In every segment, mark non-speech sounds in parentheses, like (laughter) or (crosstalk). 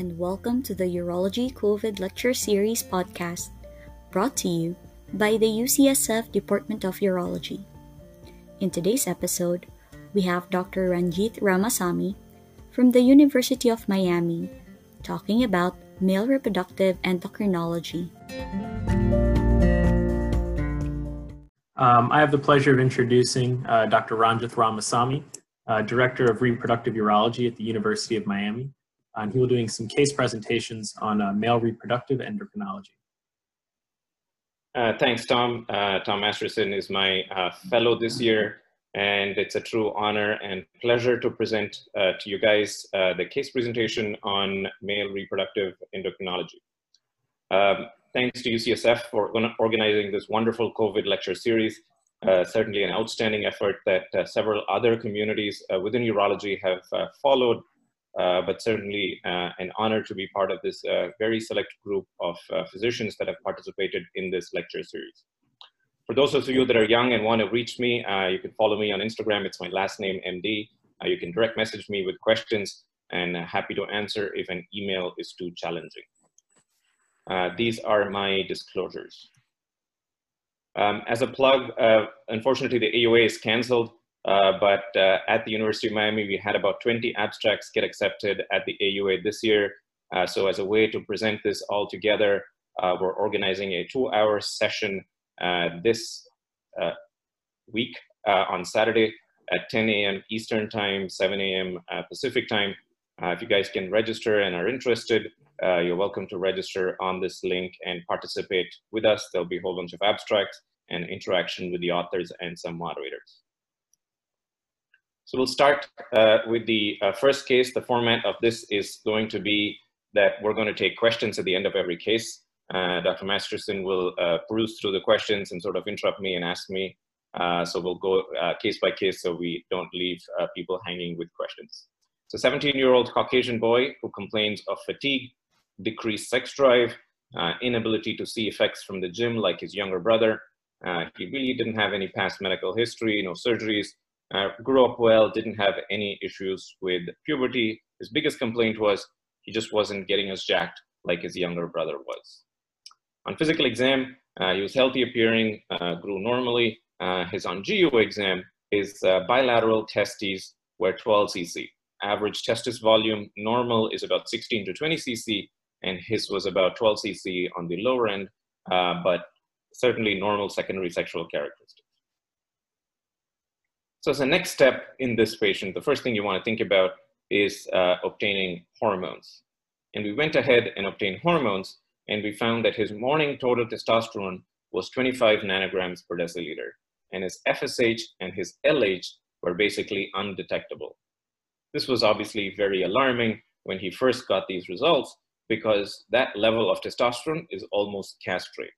and welcome to the Urology COVID Lecture Series podcast, brought to you by the UCSF Department of Urology. In today's episode, we have Dr. Ranjith Ramasamy from the University of Miami talking about male reproductive endocrinology. Um, I have the pleasure of introducing uh, Dr. Ranjith Ramasamy, uh, Director of Reproductive Urology at the University of Miami and he will be doing some case presentations on uh, male reproductive endocrinology. Uh, thanks, Tom. Uh, Tom Masterson is my uh, fellow this year, and it's a true honor and pleasure to present uh, to you guys uh, the case presentation on male reproductive endocrinology. Um, thanks to UCSF for organizing this wonderful COVID lecture series. certainly an outstanding effort that several other communities within urology have followed uh, but certainly uh, an honor to be part of this uh, very select group of uh, physicians that have participated in this lecture series. For those of you that are young and want to reach me, uh, you can follow me on Instagram. It's my last name, MD. Uh, you can direct message me with questions and happy to answer if an email is too challenging. these are my disclosures. Um, as a plug, unfortunately, the AUA is canceled. Uh, but uh, at the University of Miami, we had about 20 abstracts get accepted at the AUA this year. Uh, so as a way to present this all together, uh, we're organizing a two-hour session uh, this week on Saturday at 10 a.m. Eastern Time, 7 a.m. Pacific Time. if you guys can register and are interested, you're welcome to register on this link and participate with us. There'll be a whole bunch of abstracts and interaction with the authors and some moderators. So we'll start uh, with the uh, first case. The format of this is going to be that we're going to take questions at the end of every case. Uh, Dr. Masterson will uh, peruse through the questions and sort of interrupt me and ask me. Uh, so we'll go uh, case by case so we don't leave people hanging with questions. So 17-year-old Caucasian boy who complains of fatigue, decreased sex drive, inability to see effects from the gym like his younger brother. he really didn't have any past medical history, no surgeries, uh, grew up well, didn't have any issues with puberty. His biggest complaint was he just wasn't getting as jacked like his younger brother was. On physical exam, uh, he was healthy appearing, uh, grew normally. Uh, his angio exam, his uh, bilateral testes were 12 cc. Average testis volume normal is about 16 to 20 cc, and his was about 12 cc on the lower end, uh, but certainly normal secondary sexual characteristics. So as a next step in this patient, the first thing you want to think about is uh, obtaining hormones. And we went ahead and obtained hormones, and we found that his morning total testosterone was 25 nanograms per deciliter, and his FSH and his LH were basically undetectable. This was obviously very alarming when he first got these results because that level of testosterone is almost castrate.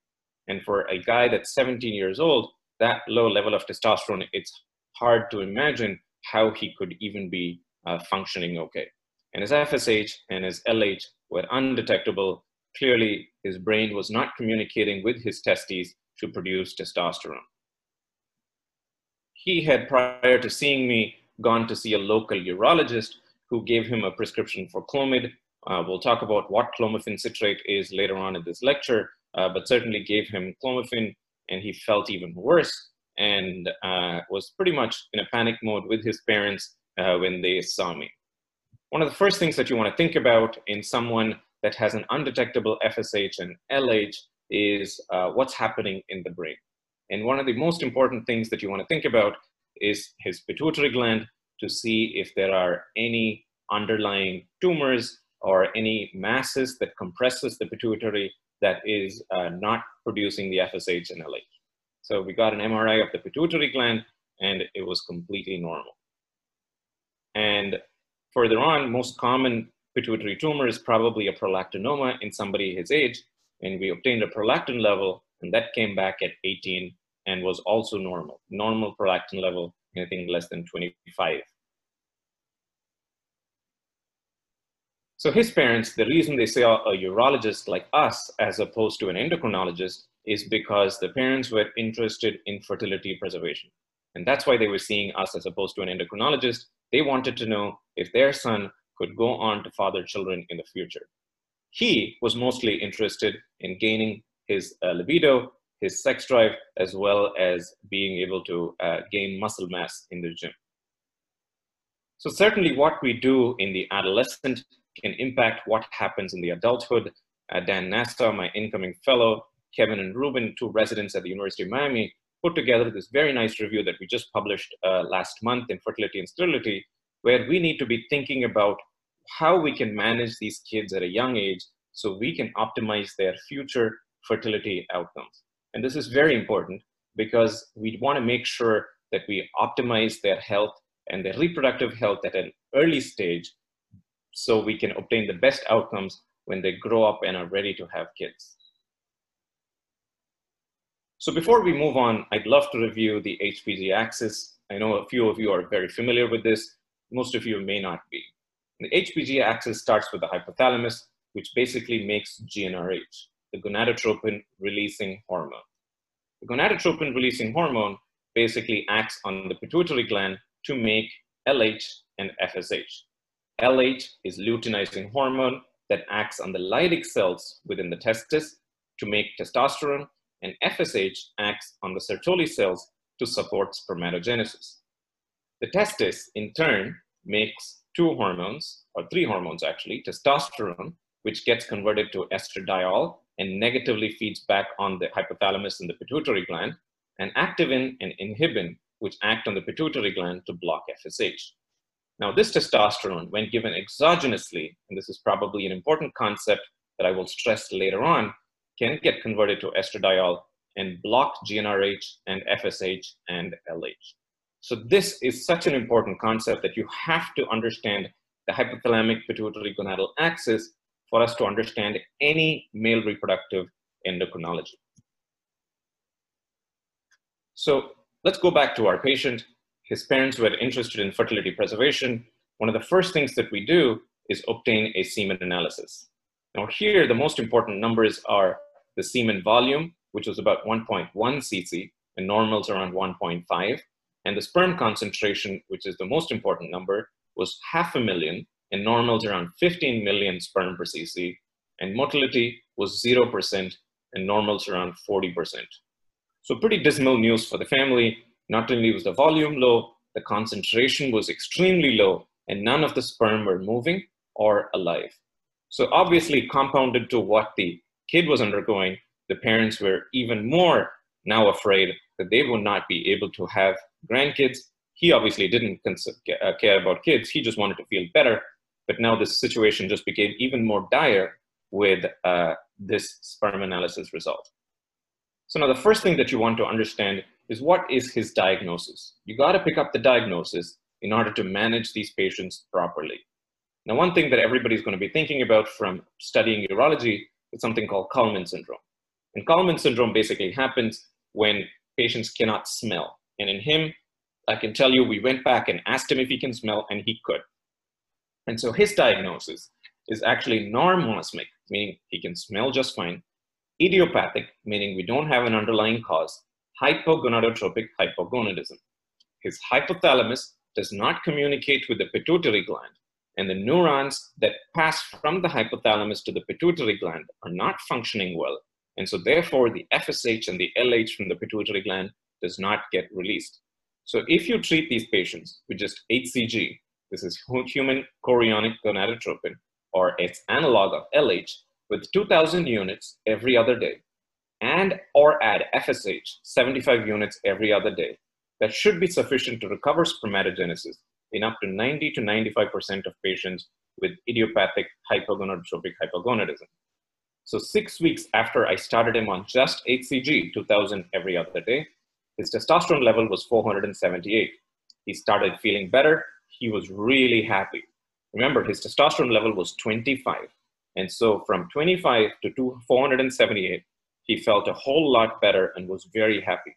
And for a guy that's 17 years old, that low level of testosterone, it's hard to imagine how he could even be uh, functioning okay. And his FSH and his LH were undetectable. Clearly, his brain was not communicating with his testes to produce testosterone. He had, prior to seeing me, gone to see a local urologist who gave him a prescription for Clomid. Uh, we'll talk about what clomiphene citrate is later on in this lecture, uh, but certainly gave him clomiphene and he felt even worse and uh, was pretty much in a panic mode with his parents uh, when they saw me. One of the first things that you want to think about in someone that has an undetectable FSH and LH is uh, what's happening in the brain. And one of the most important things that you want to think about is his pituitary gland to see if there are any underlying tumors or any masses that compresses the pituitary that is uh, not producing the FSH and LH. So we got an MRI of the pituitary gland and it was completely normal. And further on, most common pituitary tumor is probably a prolactinoma in somebody his age. And we obtained a prolactin level and that came back at 18 and was also normal. Normal prolactin level, anything less than 25. So his parents, the reason they saw a urologist like us as opposed to an endocrinologist is because the parents were interested in fertility preservation. And that's why they were seeing us as opposed to an endocrinologist. They wanted to know if their son could go on to father children in the future. He was mostly interested in gaining his uh, libido, his sex drive, as well as being able to uh, gain muscle mass in the gym. So certainly what we do in the adolescent can impact what happens in the adulthood. Uh, Dan Nassau, my incoming fellow, Kevin and Ruben, two residents at the University of Miami, put together this very nice review that we just published uh, last month in Fertility and Sterility, where we need to be thinking about how we can manage these kids at a young age so we can optimize their future fertility outcomes. And this is very important because we want to make sure that we optimize their health and their reproductive health at an early stage so we can obtain the best outcomes when they grow up and are ready to have kids. So before we move on, I'd love to review the HPG axis. I know a few of you are very familiar with this. Most of you may not be. The HPG axis starts with the hypothalamus, which basically makes GnRH, the gonadotropin releasing hormone. The gonadotropin releasing hormone basically acts on the pituitary gland to make LH and FSH. LH is luteinizing hormone that acts on the Leydig cells within the testis to make testosterone, and FSH acts on the Sertoli cells to support spermatogenesis. The testis, in turn, makes two hormones, or three hormones actually, testosterone, which gets converted to estradiol and negatively feeds back on the hypothalamus and the pituitary gland, and activin and inhibin, which act on the pituitary gland to block FSH. Now, this testosterone, when given exogenously, and this is probably an important concept that I will stress later on, can get converted to estradiol and block GnRH and FSH and LH. So this is such an important concept that you have to understand the hypothalamic pituitary gonadal axis for us to understand any male reproductive endocrinology. So let's go back to our patient. His parents were interested in fertility preservation. One of the first things that we do is obtain a semen analysis. Now here, the most important numbers are the semen volume, which was about 1.1 cc, and normals around 1.5. And the sperm concentration, which is the most important number, was half a million, and normals around 15 million sperm per cc. And motility was 0%, and normals around 40%. So pretty dismal news for the family. Not only was the volume low, the concentration was extremely low, and none of the sperm were moving or alive. So obviously compounded to what the kid was undergoing, the parents were even more now afraid that they would not be able to have grandkids. He obviously didn't uh, care about kids, he just wanted to feel better. But now this situation just became even more dire with uh, this sperm analysis result. So now the first thing that you want to understand is what is his diagnosis? You got to pick up the diagnosis in order to manage these patients properly. Now, one thing that everybody's going to be thinking about from studying urology is something called Kallmann syndrome. And Kallmann syndrome basically happens when patients cannot smell. And in him, I can tell you, we went back and asked him if he can smell, and he could. And so his diagnosis is actually normosmic, meaning he can smell just fine, idiopathic, meaning we don't have an underlying cause, hypogonadotropic hypogonadism. His hypothalamus does not communicate with the pituitary gland, and the neurons that pass from the hypothalamus to the pituitary gland are not functioning well, and so therefore the FSH and the LH from the pituitary gland does not get released. So if you treat these patients with just HCG, this is human chorionic gonadotropin, or its analog of LH, with 2000 units every other day, and or add FSH, 75 units every other day, that should be sufficient to recover spermatogenesis in up to 90 to 95% of patients with idiopathic hypogonadotropic hypogonadism. So six weeks after I started him on just HCG, 2000 every other day, his testosterone level was 478. He started feeling better. He was really happy. Remember, his testosterone level was 25. And so from 25 to 478, he felt a whole lot better and was very happy.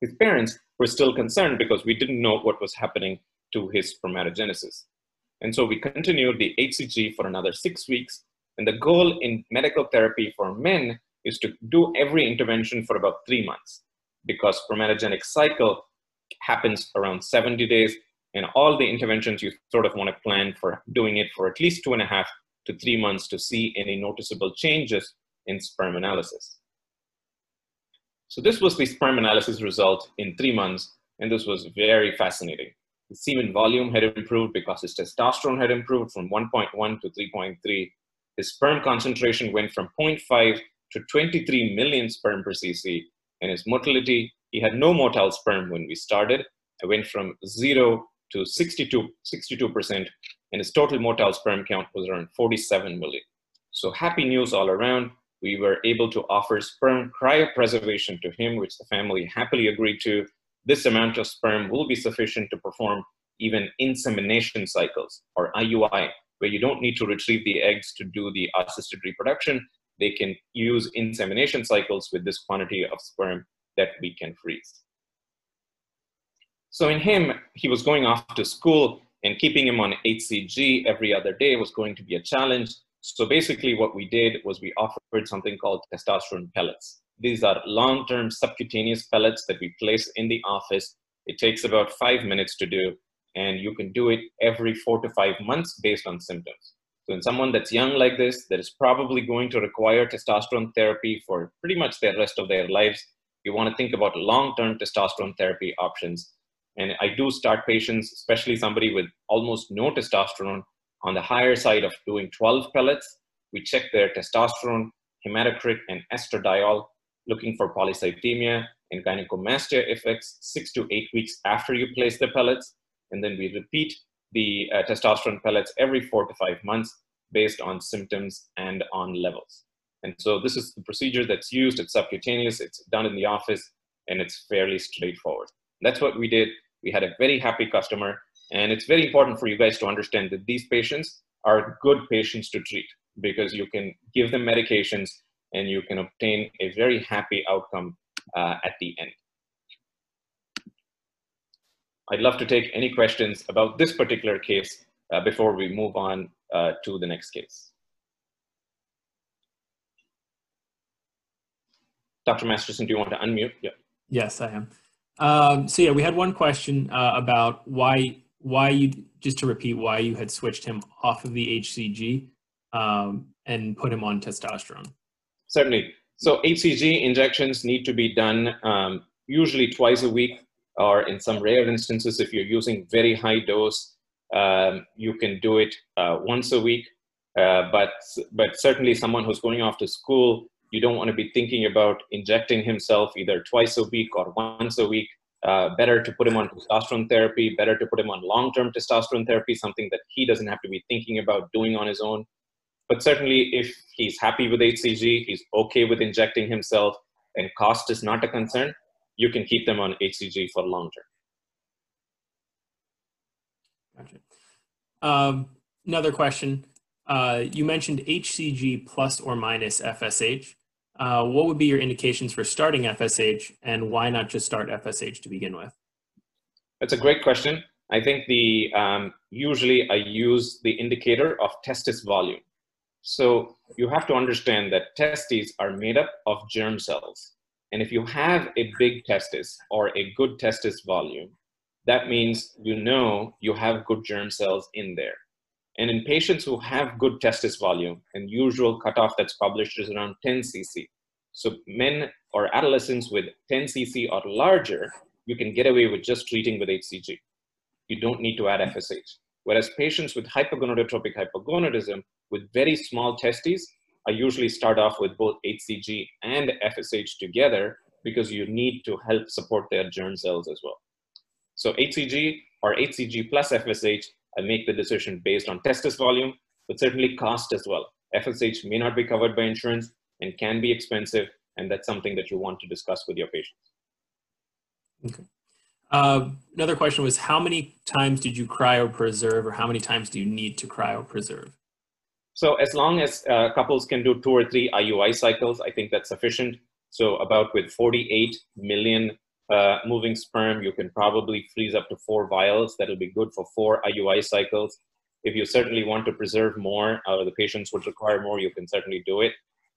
His parents were still concerned because we didn't know what was happening to his spermatogenesis. And so we continued the HCG for another six weeks. And the goal in medical therapy for men is to do every intervention for about three months because spermatogenic cycle happens around 70 days And all the interventions you sort of want to plan for doing it for at least two and a half to three months to see any noticeable changes in sperm analysis. So this was the sperm analysis result in three months, and this was very fascinating. The semen volume had improved because his testosterone had improved from 1.1 to 3.3. His sperm concentration went from 0.5 to 23 million sperm per cc, and his motility, he had no motile sperm when we started. It went from zero to 62, 62%, and his total motile sperm count was around 47 million. So happy news all around. We were able to offer sperm cryopreservation to him, which the family happily agreed to. This amount of sperm will be sufficient to perform even insemination cycles, or IUI, where you don't need to retrieve the eggs to do the assisted reproduction. They can use insemination cycles with this quantity of sperm that we can freeze. So in him, he was going off to school and keeping him on HCG every other day was going to be a challenge. So basically what we did was we offered something called testosterone pellets. These are long-term subcutaneous pellets that we place in the office. It takes about five minutes to do, and you can do it every four to five months based on symptoms. So in someone that's young like this, that is probably going to require testosterone therapy for pretty much the rest of their lives, you want to think about long-term testosterone therapy options. And I do start patients, especially somebody with almost no testosterone, on the higher side of doing 12 pellets. We check their testosterone, hematocrit, and estradiol, looking for polycythemia and gynecomastia effects six to eight weeks after you place the pellets. And then we repeat the uh, testosterone pellets every four to five months based on symptoms and on levels. And so this is the procedure that's used. It's subcutaneous, it's done in the office, and it's fairly straightforward. That's what we did. We had a very happy customer. And it's very important for you guys to understand that these patients are good patients to treat because you can give them medications and you can obtain a very happy outcome uh, at the end. I'd love to take any questions about this particular case uh, before we move on uh, to the next case. Dr. Masterson, do you want to unmute? Yeah. Yes, I am. Um, so yeah, we had one question uh, about why why you just to repeat why you had switched him off of the HCG um, and put him on testosterone. Certainly. So HCG injections need to be done um, usually twice a week or in some rare instances, if you're using very high dose, um, you can do it uh, once a week. Uh, but, but certainly someone who's going off to school, you don't want to be thinking about injecting himself either twice a week or once a week. Uh, better to put him on testosterone therapy, better to put him on long-term testosterone therapy, something that he doesn't have to be thinking about doing on his own. But certainly if he's happy with HCG, he's okay with injecting himself, and cost is not a concern, you can keep them on HCG for long term. Gotcha. Um, another question. Uh, you mentioned HCG plus or minus FSH. Uh, what would be your indications for starting FSH and why not just start FSH to begin with? That's a great question. I think the um, usually I use the indicator of testis volume. So you have to understand that testes are made up of germ cells. And if you have a big testis or a good testis volume, that means you know you have good germ cells in there. And in patients who have good testis volume, and usual cutoff that's published is around 10 cc. So men or adolescents with 10 cc or larger, you can get away with just treating with HCG. You don't need to add FSH. Whereas patients with hypogonadotropic hypogonadism with very small testes, I usually start off with both HCG and FSH together because you need to help support their germ cells as well. So HCG or HCG plus FSH, I make the decision based on testis volume, but certainly cost as well. FSH may not be covered by insurance and can be expensive, and that's something that you want to discuss with your patients. Okay. Uh, another question was how many times did you cryopreserve or how many times do you need to cryopreserve? So as long as uh, couples can do two or three IUI cycles, I think that's sufficient. So about with 48 million uh, moving sperm, you can probably freeze up to four vials. That'll be good for four IUI cycles. If you certainly want to preserve more, uh, the patients would require more, you can certainly do it.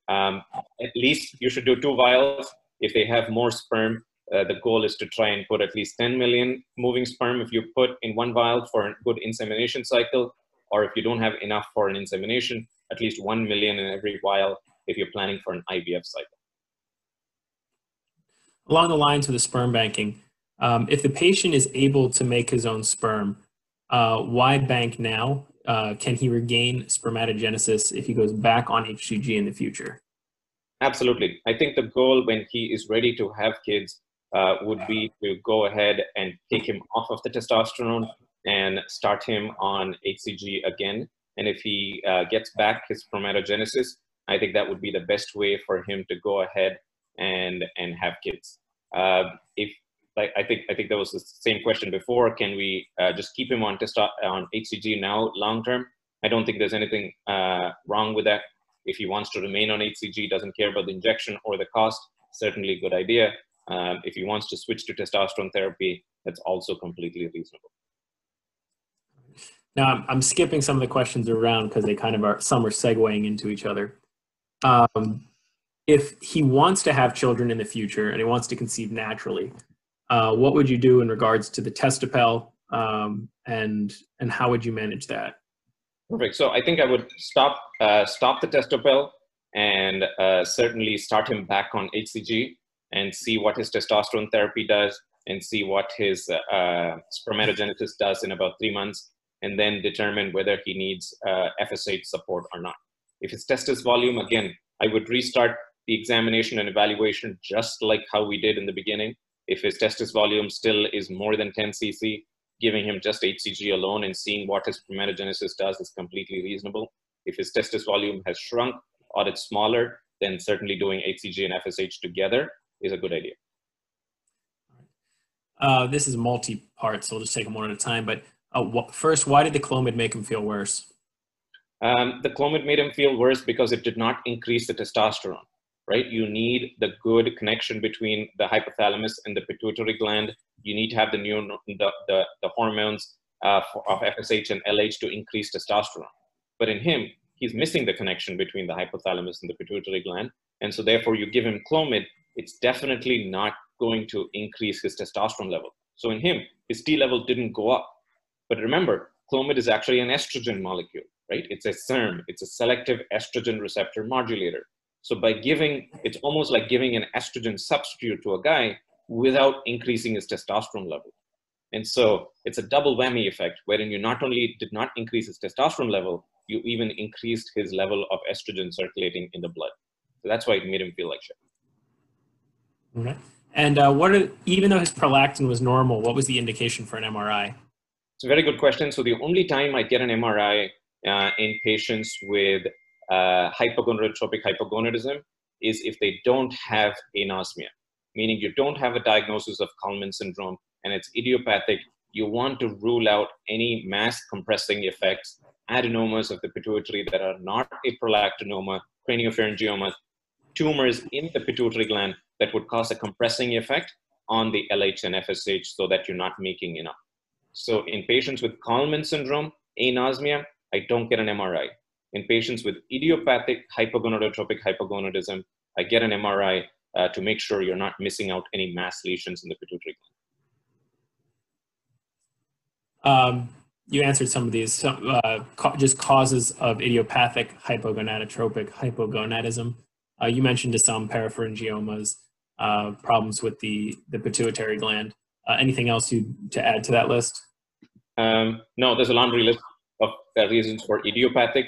Um, at least you should do two vials. If they have more sperm, uh, the goal is to try and put at least 10 million moving sperm if you put in one vial for a good insemination cycle, or if you don't have enough for an insemination, at least 1 million in every vial if you're planning for an IVF cycle. Along the lines of the sperm banking, um, if the patient is able to make his own sperm, uh, why bank now? Uh, can he regain spermatogenesis if he goes back on HCG in the future? Absolutely. I think the goal when he is ready to have kids uh, would be to go ahead and take him off of the testosterone and start him on HCG again. And if he uh, gets back his spermatogenesis, I think that would be the best way for him to go ahead and and have kids. Uh, if like I think I think that was the same question before. Can we uh, just keep him on testo- on HCG now long term? I don't think there's anything uh, wrong with that. If he wants to remain on HCG, doesn't care about the injection or the cost, certainly a good idea. Um, if he wants to switch to testosterone therapy, that's also completely reasonable. Now, I'm, I'm skipping some of the questions around because they kind of are, some are segueing into each other. Um, if he wants to have children in the future and he wants to conceive naturally, uh, what would you do in regards to the testopel um, and and how would you manage that? Perfect. So I think I would stop uh, stop the testopel and uh, certainly start him back on HCG and see what his testosterone therapy does and see what his uh, spermatogenesis does in about three months, and then determine whether he needs uh, FSH support or not. If his testis volume, again, I would restart the examination and evaluation just like how we did in the beginning. If his testis volume still is more than 10 cc, giving him just HCG alone and seeing what his spermatogenesis does is completely reasonable. If his testis volume has shrunk or it's smaller, then certainly doing HCG and FSH together is a good idea. Uh, this is multi-part, so we'll just take them one at a time. But uh, first, why did the Clomid make him feel worse? Um, the Clomid made him feel worse because it did not increase the testosterone, right? You need the good connection between the hypothalamus and the pituitary gland. You need to have the the, the, the hormones uh, of FSH and LH to increase testosterone. But in him, he's missing the connection between the hypothalamus and the pituitary gland. And so therefore you give him Clomid, it's definitely not going to increase his testosterone level. So in him, his T level didn't go up. But remember, Clomid is actually an estrogen molecule, right? It's a SERM, it's a selective estrogen receptor modulator. So by giving, it's almost like giving an estrogen substitute to a guy without increasing his testosterone level. And so it's a double whammy effect wherein you not only did not increase his testosterone level, you even increased his level of estrogen circulating in the blood. So that's why it made him feel like shit. Okay. And uh, what are, even though his prolactin was normal, what was the indication for an MRI? It's a very good question. So the only time I get an MRI uh, in patients with uh, hypogonadotropic hypogonadism is if they don't have anosmia, meaning you don't have a diagnosis of Kallmann syndrome and it's idiopathic. You want to rule out any mass compressing effects, adenomas of the pituitary that are not a prolactinoma, craniopharyngiomas, tumors in the pituitary gland that would cause a compressing effect on the LH and FSH so that you're not making enough. So in patients with Kallmann syndrome, anosmia, I don't get an MRI. In patients with idiopathic hypogonadotropic hypogonadism, I get an MRI uh, to make sure you're not missing out any mass lesions in the pituitary gland. Um, you answered some of these, some, uh, ca- just causes of idiopathic hypogonadotropic hypogonadism. Uh, you mentioned some craniopharyngiomas, uh, problems with the, the pituitary gland. Uh, anything else you to add to that list? Um, no, there's a laundry list of reasons for idiopathic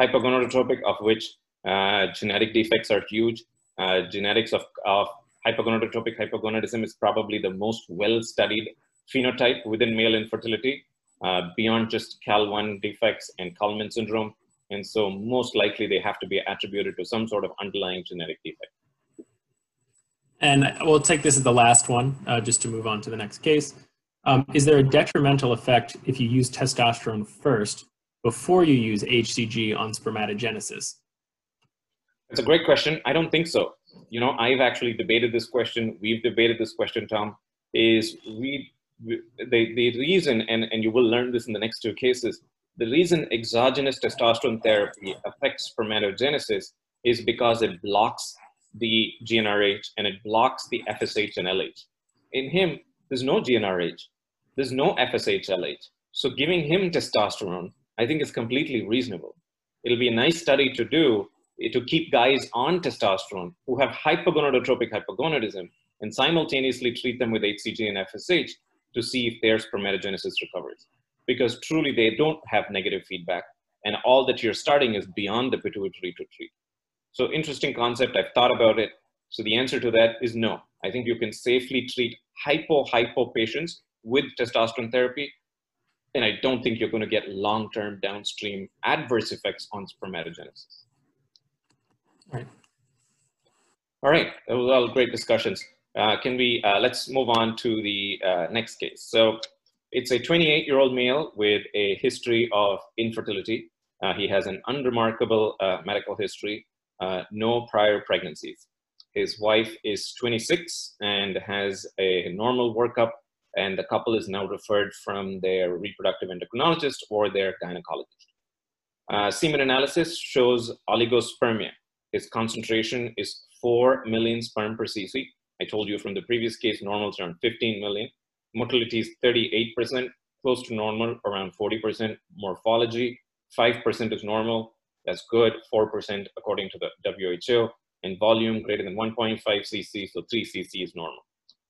hypogonadotropic, of which uh, genetic defects are huge. Uh, genetics of, of hypogonadotropic hypogonadism is probably the most well-studied phenotype within male infertility, uh, beyond just KAL1 defects and Kallmann syndrome. And so most likely they have to be attributed to some sort of underlying genetic defect. And we'll take this as the last one, uh, just to move on to the next case. Um, is there a detrimental effect if you use testosterone first before you use HCG on spermatogenesis? It's a great question. I don't think so. You know, I've actually debated this question. We've debated this question, Tom. Is we, we the, the reason, and, and you will learn this in the next two cases, the reason exogenous testosterone therapy affects spermatogenesis is because it blocks the GnRH and it blocks the FSH and LH. in him, there's no GnRH, there's no FSH-LH. So giving him testosterone, I think is completely reasonable. It'll be a nice study to do eh, to keep guys on testosterone who have hypogonadotropic hypogonadism and simultaneously treat them with HCG and FSH to see if their spermatogenesis recovers. Because truly they don't have negative feedback and all that you're starting is beyond the pituitary to treat. So interesting concept, I've thought about it. So the answer to that is no. I think you can safely treat hypo-hypo patients with testosterone therapy, and I don't think you're going to get long-term downstream adverse effects on spermatogenesis. All right. All right, that was all great discussions. Uh, can we, uh, let's move on to the uh, next case. So it's a 28-year-old male with a history of infertility. Uh, he has an unremarkable uh, medical history, uh, no prior pregnancies. His wife is 26 and has a normal workup, and the couple is now referred from their reproductive endocrinologist or their gynecologist. Uh, semen analysis shows oligospermia. His concentration is 4 million sperm per cc. I told you from the previous case, normal is around 15 million. Motility is 38%, close to normal, around 40%. Morphology, 5% is normal. That's good. 4% according to the WHO and volume greater than 1.5 cc, so 3 cc is normal.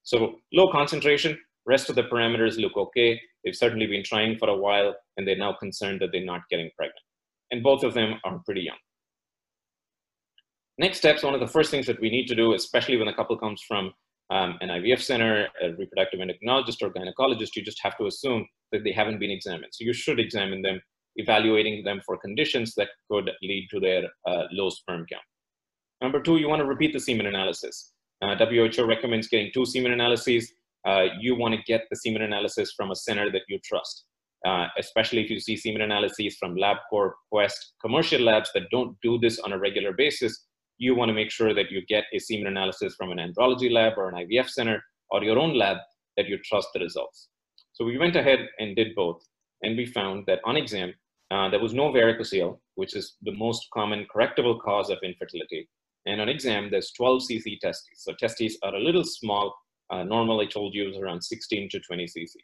So low concentration, rest of the parameters look okay. They've certainly been trying for a while, and they're now concerned that they're not getting pregnant. And both of them are pretty young. Next steps, one of the first things that we need to do, especially when a couple comes from um, an IVF center, a reproductive endocrinologist or gynecologist, you just have to assume that they haven't been examined. So you should examine them, evaluating them for conditions that could lead to their uh, low sperm count. Number two, you want to repeat the semen analysis. Uh, WHO recommends getting two semen analyses. Uh, you want to get the semen analysis from a center that you trust, uh, especially if you see semen analyses from LabCorp, Quest, commercial labs that don't do this on a regular basis. You want to make sure that you get a semen analysis from an andrology lab or an IVF center or your own lab that you trust the results. So we went ahead and did both, and we found that on exam, uh, there was no varicocele, which is the most common correctable cause of infertility. And on exam, there's 12 cc testes. So testes are a little small. Uh, normal, I told you, is around 16 to 20 cc.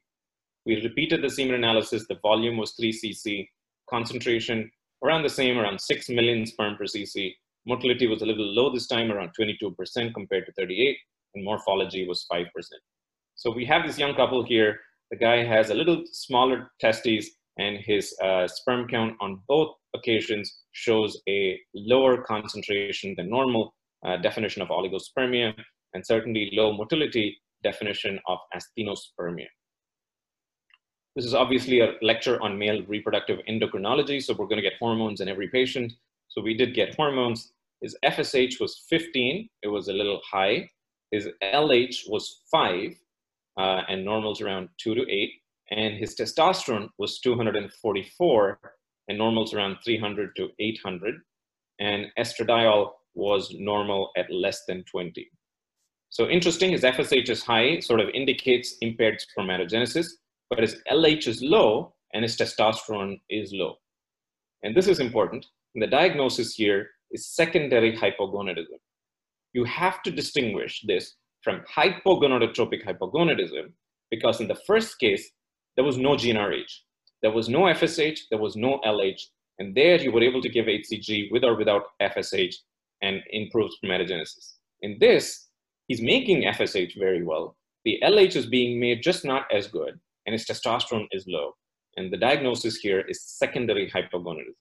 We repeated the semen analysis. The volume was 3 cc. Concentration around the same, around 6 million sperm per cc. Motility was a little low this time, around 22% compared to 38, and morphology was 5%. So we have this young couple here. The guy has a little smaller testes, and his uh, sperm count on both occasions shows a lower concentration than normal uh, definition of oligospermia, and certainly low motility definition of asthenospermia. This is obviously a lecture on male reproductive endocrinology, so we're going to get hormones in every patient. So we did get hormones. His FSH was 15, it was a little high. His LH was 5, uh, and normal's around 2 to 8. And his testosterone was 244, and normal's around 300 to 800. And estradiol was normal at less than 20. So interesting, his FSH is high, sort of indicates impaired spermatogenesis, but his LH is low and his testosterone is low. And this is important. The diagnosis here is secondary hypogonadism. You have to distinguish this from hypogonadotropic hypogonadism because in the first case, there was no GnRH. There was no FSH, there was no LH, and there you were able to give HCG with or without FSH and improve spermatogenesis. In this, he's making FSH very well. The LH is being made just not as good, and his testosterone is low. And the diagnosis here is secondary hypogonadism.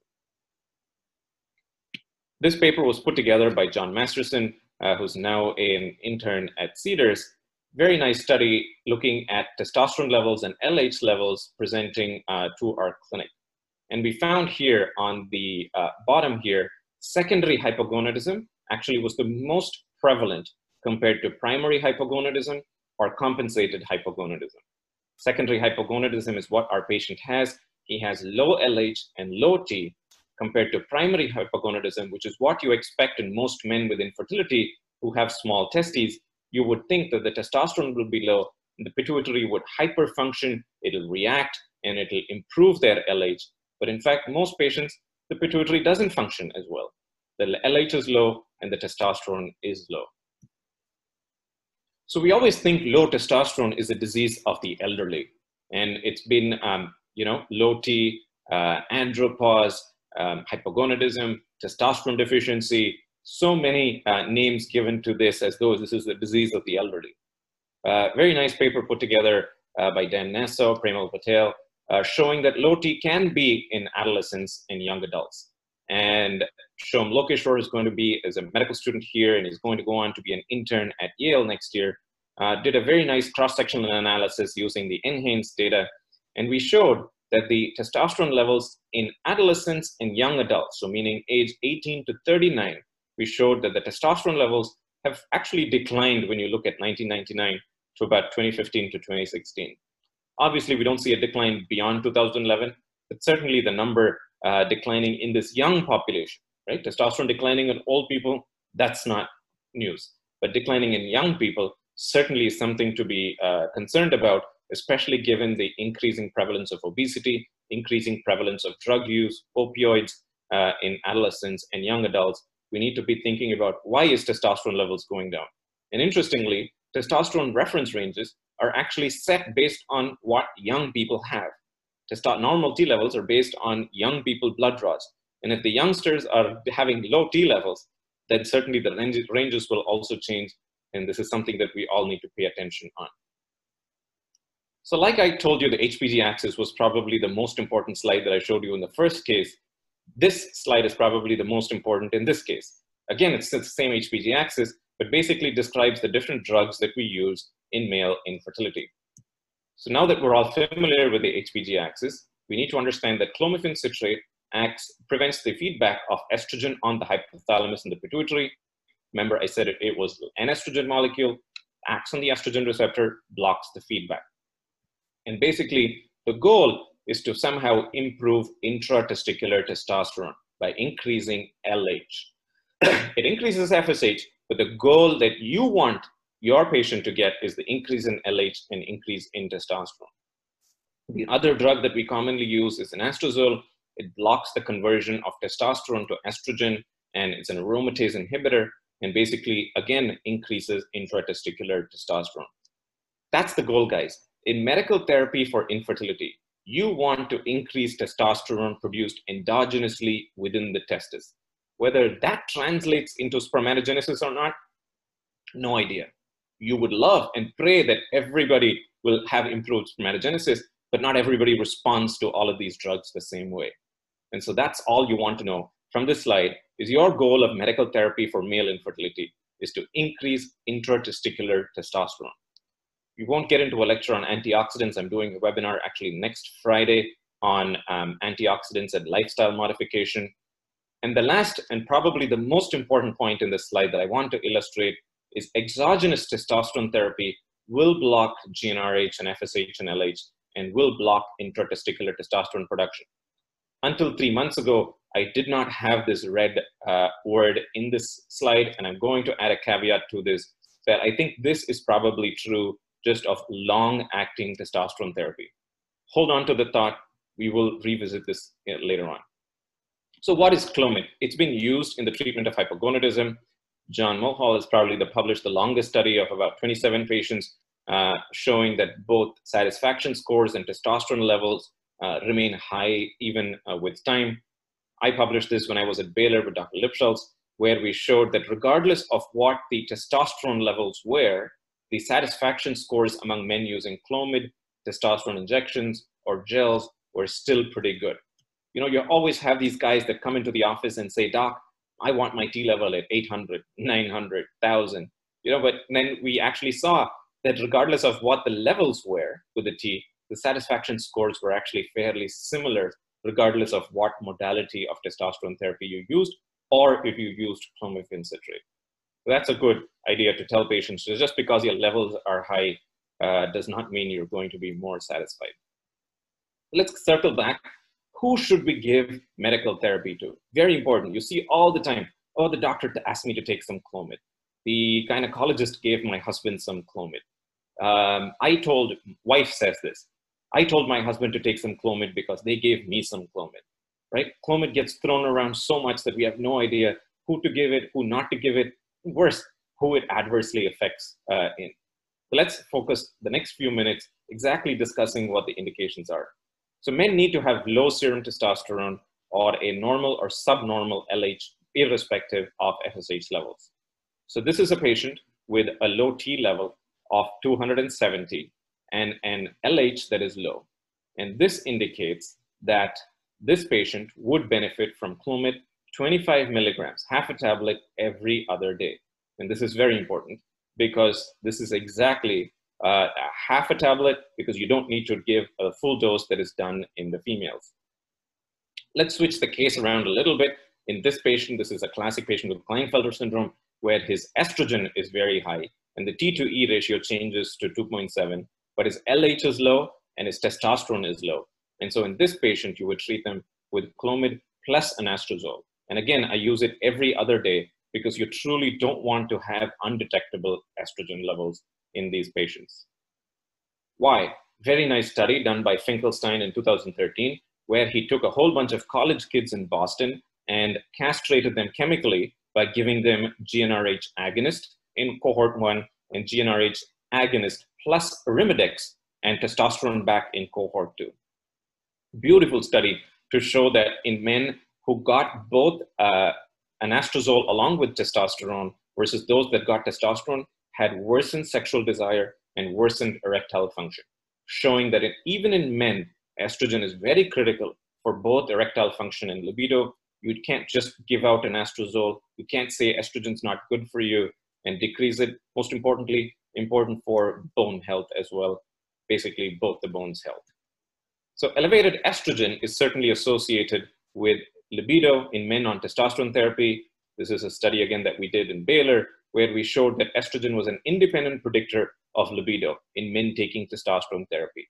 This paper was put together by John Masterson, uh, who's now an intern at Cedars, very nice study looking at testosterone levels and LH levels presenting uh, to our clinic. And we found here on the uh, bottom here, secondary hypogonadism actually was the most prevalent compared to primary hypogonadism or compensated hypogonadism. Secondary hypogonadism is what our patient has. He has low LH and low T compared to primary hypogonadism, which is what you expect in most men with infertility who have small testes you would think that the testosterone will be low, the pituitary would hyperfunction, it'll react, and it'll improve their LH. But in fact, most patients, the pituitary doesn't function as well. The LH is low and the testosterone is low. So we always think low testosterone is a disease of the elderly. And it's been, um, you know, low T, uh, andropause, um, hypogonadism, testosterone deficiency, so many uh, names given to this as though this is the disease of the elderly. Uh, very nice paper put together uh, by Dan Nassau, Premal Patel, uh, showing that low T can be in adolescents and young adults. And Soum Lokeshwar is going to be as a medical student here and is going to go on to be an intern at Yale next year. Uh, did a very nice cross-sectional analysis using the NHANES data. And we showed that the testosterone levels in adolescents and young adults, so meaning age 18 to 39, we showed that the testosterone levels have actually declined when you look at 1999 to about 2015 to 2016. Obviously, we don't see a decline beyond 2011, but certainly the number uh, declining in this young population, right? Testosterone declining in old people, that's not news. But declining in young people certainly is something to be uh, concerned about, especially given the increasing prevalence of obesity, increasing prevalence of drug use, opioids uh, in adolescents and young adults. We need to be thinking about why is testosterone levels going down? And interestingly, testosterone reference ranges are actually set based on what young people have. Testo- normal T levels are based on young people blood draws. And if the youngsters are having low T levels, then certainly the ranges will also change. And this is something that we all need to pay attention on. So like I told you, the HPG axis was probably the most important slide that I showed you in the first case. This slide is probably the most important in this case. Again, it's the same HPG axis, but basically describes the different drugs that we use in male infertility. So now that we're all familiar with the HPG axis, we need to understand that clomiphene citrate acts, prevents the feedback of estrogen on the hypothalamus and the pituitary. Remember, I said it, it was an estrogen molecule, acts on the estrogen receptor, blocks the feedback. And basically, the goal is to somehow improve intratesticular testosterone by increasing LH. (clears throat) it increases FSH, but the goal that you want your patient to get is the increase in LH and increase in testosterone. The other drug that we commonly use is anastrozole. It blocks the conversion of testosterone to estrogen, and it's an aromatase inhibitor, and basically, again, increases intratesticular testosterone. That's the goal, guys. In medical therapy for infertility, you want to increase testosterone produced endogenously within the testis. Whether that translates into spermatogenesis or not, no idea you would love and pray that everybody will have improved spermatogenesis, but not everybody responds to all of these drugs the same way. And so that's all you want to know from this slide is your goal of medical therapy for male infertility is to increase intratesticular testosterone. We won't get into a lecture on antioxidants. I'm doing a webinar actually next Friday on um, antioxidants and lifestyle modification. And the last and probably the most important point in this slide that I want to illustrate is exogenous testosterone therapy will block GnRH and FSH and LH and will block intratesticular testosterone production. Until three months ago, I did not have this red uh, word in this slide, and I'm going to add a caveat to this that I think this is probably true just of long-acting testosterone therapy. Hold on to the thought. We will revisit this later on. So what is Clomid? It's been used in the treatment of hypogonadism. John Mulhall has probably the, published the longest study of about 27 patients uh, showing that both satisfaction scores and testosterone levels uh, remain high even uh, with time. I published this when I was at Baylor with Dr. Lipshultz, where we showed that regardless of what the testosterone levels were, the satisfaction scores among men using Clomid, testosterone injections, or gels were still pretty good. You know, you always have these guys that come into the office and say, Doc, I want my T level at 800, 900, 1000. You know, but then we actually saw that regardless of what the levels were with the T, the satisfaction scores were actually fairly similar, regardless of what modality of testosterone therapy you used or if you used clomiphene citrate. So that's a good idea to tell patients. Just because your levels are high uh, does not mean you're going to be more satisfied. Let's circle back who should we give medical therapy to? Very important. You see all the time, oh, the doctor asked me to take some Clomid. The gynecologist gave my husband some Clomid. Um, I told, wife says this, I told my husband to take some Clomid because they gave me some Clomid, right? Clomid gets thrown around so much that we have no idea who to give it, who not to give it, worse, who it adversely affects uh, in. let's focus the next few minutes exactly discussing what the indications are. So men need to have low serum testosterone or a normal or subnormal LH irrespective of FSH levels. So this is a patient with a low T level of 270 and an LH that is low. And this indicates that this patient would benefit from Clomid 25 milligrams, half a tablet every other day. And this is very important because this is exactly uh, half a tablet because you don't need to give a full dose that is done in the females. Let's switch the case around a little bit. In this patient, this is a classic patient with Klinefelter syndrome where his estrogen is very high and the T2E ratio changes to 2.7, but his LH is low and his testosterone is low. And so in this patient, you would treat them with Clomid plus anastrozole. And again, I use it every other day because you truly don't want to have undetectable estrogen levels in these patients. Why? Very nice study done by Finkelstein in 2013, where he took a whole bunch of college kids in Boston and castrated them chemically by giving them GnRH agonist in cohort one and GnRH agonist plus Arimidex and testosterone back in cohort two. Beautiful study to show that in men who got both uh, anastrozole along with testosterone versus those that got testosterone had worsened sexual desire and worsened erectile function, showing that it, even in men, estrogen is very critical for both erectile function and libido. You can't just give out anastrozole. You can't say estrogen's not good for you and decrease it. Most importantly, important for bone health as well, basically both the bones health. So elevated estrogen is certainly associated with libido in men on testosterone therapy. This is a study again that we did in Baylor where we showed that estrogen was an independent predictor of libido in men taking testosterone therapy.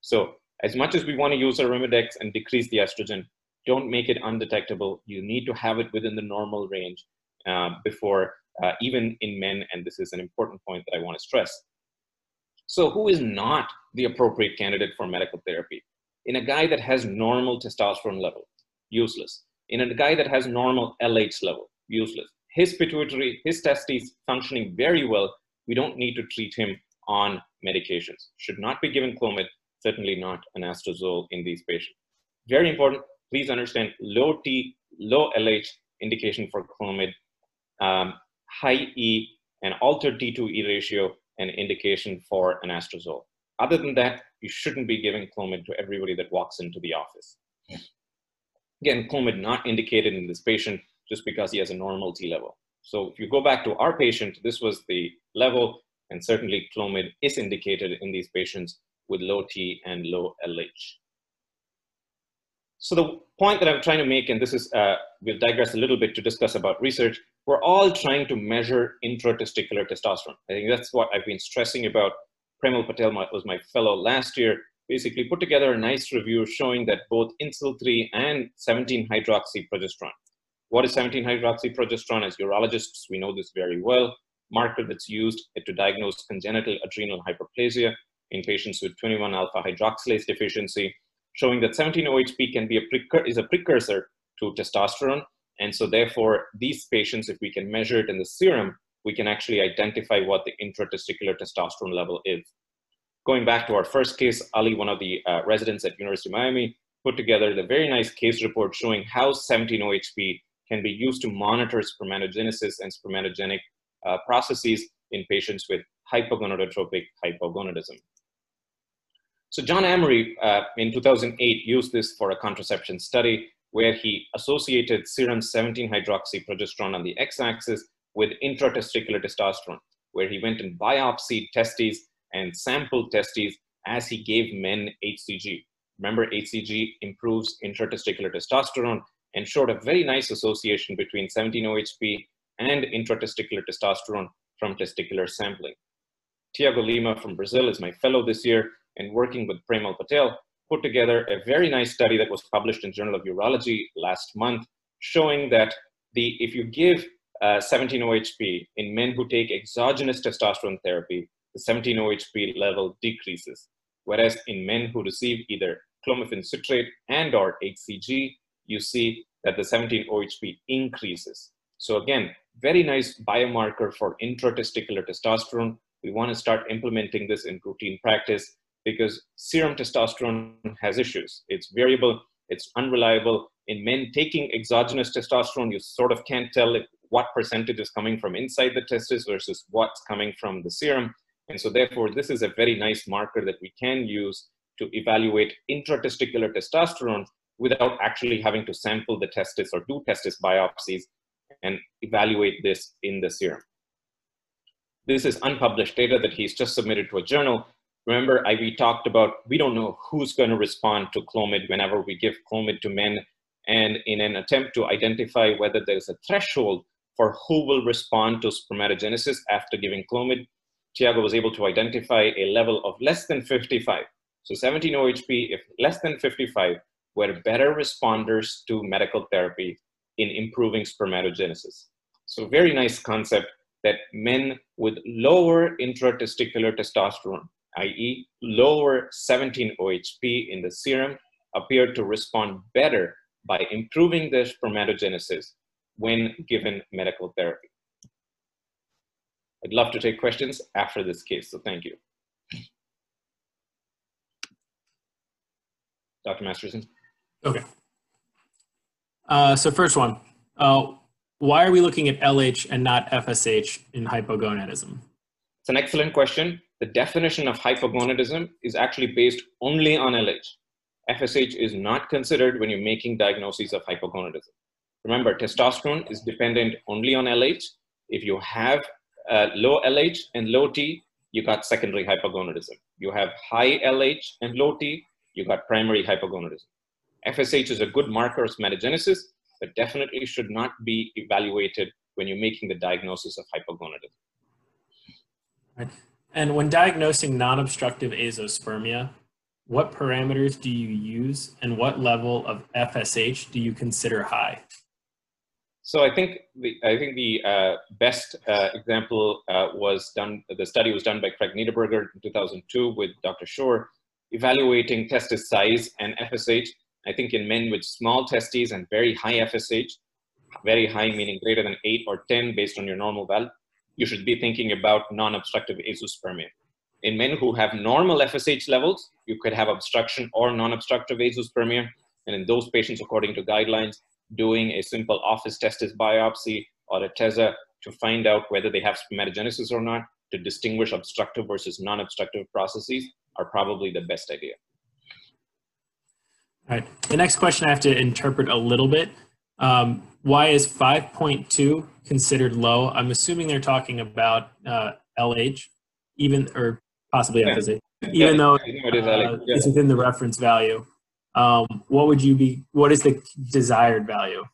So as much as we want to use Arimidex and decrease the estrogen, don't make it undetectable. You need to have it within the normal range uh, before, uh, even in men, and this is an important point that I want to stress. So who is not the appropriate candidate for medical therapy? In a guy that has normal testosterone level, useless. In a guy that has normal LH level, useless. His pituitary, his testes functioning very well, we don't need to treat him on medications. Should not be given Clomid, certainly not anastrozole in these patients. Very important, please understand low T, low LH indication for Clomid, um, high E and altered T2E ratio an indication for anastrozole. Other than that, you shouldn't be giving Clomid to everybody that walks into the office. Again, Clomid not indicated in this patient just because he has a normal T level. So if you go back to our patient, this was the level, and certainly Clomid is indicated in these patients with low T and low LH. So the point that I'm trying to make, and this is, uh, we'll digress a little bit to discuss about research, we're all trying to measure intratesticular testosterone. I think that's what I've been stressing about. Premal Patel was my fellow last year, basically put together a nice review showing that both insul-3 and 17-hydroxyprogesterone. What is 17-hydroxyprogesterone? As urologists, we know this very well. Marker that's used to diagnose congenital adrenal hyperplasia in patients with 21-alpha hydroxylase deficiency, showing that 17-OHP can be a is a precursor to testosterone. And so therefore, these patients, if we can measure it in the serum, we can actually identify what the intratesticular testosterone level is going back to our first case, Ali, one of the uh, residents at University of Miami, put together the very nice case report showing how 17-OHP can be used to monitor spermatogenesis and spermatogenic uh, processes in patients with hypogonadotropic hypogonadism. So John Amory uh, in 2008 used this for a contraception study where he associated serum 17-hydroxyprogesterone on the x-axis with intratesticular testosterone, where he went and biopsied testes and sampled testes as he gave men HCG. Remember, HCG improves intratesticular testosterone and showed a very nice association between 17-OHP and intratesticular testosterone from testicular sampling. Tiago Lima from Brazil is my fellow this year and working with Premal Patel put together a very nice study that was published in Journal of Urology last month showing that the, if you give uh, 17-OHP in men who take exogenous testosterone therapy, the 17-OHP level decreases. Whereas in men who receive either clomiphene citrate and or HCG, you see that the 17-OHP increases. So again, very nice biomarker for intratesticular testosterone, We want to start implementing this in routine practice because serum testosterone has issues. It's variable, it's unreliable. In men taking exogenous testosterone, you sort of can't tell what percentage is coming from inside the testis versus what's coming from the serum. And so, therefore, this is a very nice marker that we can use to evaluate intratesticular testosterone without actually having to sample the testis or do testis biopsies and evaluate this in the serum. This is unpublished data that he's just submitted to a journal. Remember, I, we talked about we don't know who's going to respond to Clomid whenever we give Clomid to men. And in an attempt to identify whether there's a threshold for who will respond to spermatogenesis after giving Clomid, Tiago was able to identify a level of less than 55. So 17 OHP, if less than 55, were better responders to medical therapy in improving spermatogenesis. So very nice concept that men with lower intratesticular testosterone, i.e. lower 17 OHP in the serum, appear to respond better by improving their spermatogenesis when given medical therapy. I'd love to take questions after this case, so thank you. Dr. Masterson. Okay. Uh, so first one, uh, why are we looking at LH and not FSH in hypogonadism? It's an excellent question. The definition of hypogonadism is actually based only on LH. FSH is not considered when you're making diagnoses of hypogonadism. Remember, testosterone is dependent only on LH. If you have uh, low LH and low T, you got secondary hypogonadism. You have high LH and low T, you got primary hypogonadism. FSH is a good marker of metagenesis, but definitely should not be evaluated when you're making the diagnosis of hypogonadism. Right. And when diagnosing non-obstructive azoospermia, what parameters do you use and what level of FSH do you consider high? So I think the I think the uh, best uh, example uh, was done. The study was done by Craig Niederberger in 2002 with Dr. Schoor, evaluating testis size and FSH I think in men with small testes and very high FSH, very high meaning greater than 8 or 10 based on your normal value, you should be thinking about non-obstructive azoospermia. In men who have normal FSH levels, you could have obstruction or non-obstructive azoospermia. And in those patients, according to guidelines, doing a simple office testis biopsy or a TESA to find out whether they have spermatogenesis or not, to distinguish obstructive versus non-obstructive processes are probably the best idea. All right. The next question I have to interpret a little bit. Um, why is 5.2 considered low? I'm assuming they're talking about uh, LH, even or possibly yeah. FSH, even yeah, though uh, yeah. it's within the reference value. Um, what would you be? What is the desired value?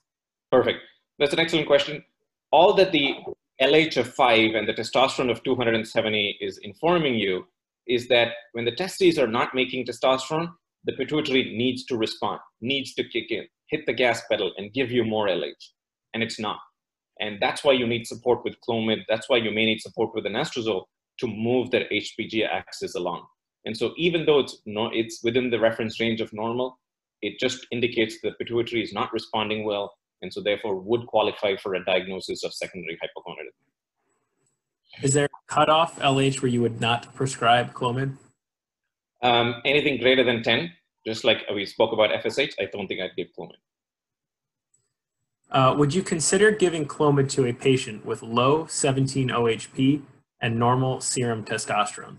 Perfect. That's an excellent question. All that the LH of 5 and the testosterone of 270 is informing you is that when the testes are not making testosterone, the pituitary needs to respond, needs to kick in, hit the gas pedal, and give you more LH. And it's not. And that's why you need support with Clomid. That's why you may need support with anastrozole to move that HPG axis along. And so even though it's, no, it's within the reference range of normal, it just indicates the pituitary is not responding well, and so therefore would qualify for a diagnosis of secondary hypogonadism. Is there a cutoff LH where you would not prescribe Clomid? Um, anything greater than 10, just like we spoke about FSH, I don't think I'd give Clomid. Uh, would you consider giving Clomid to a patient with low 17-OHP and normal serum testosterone?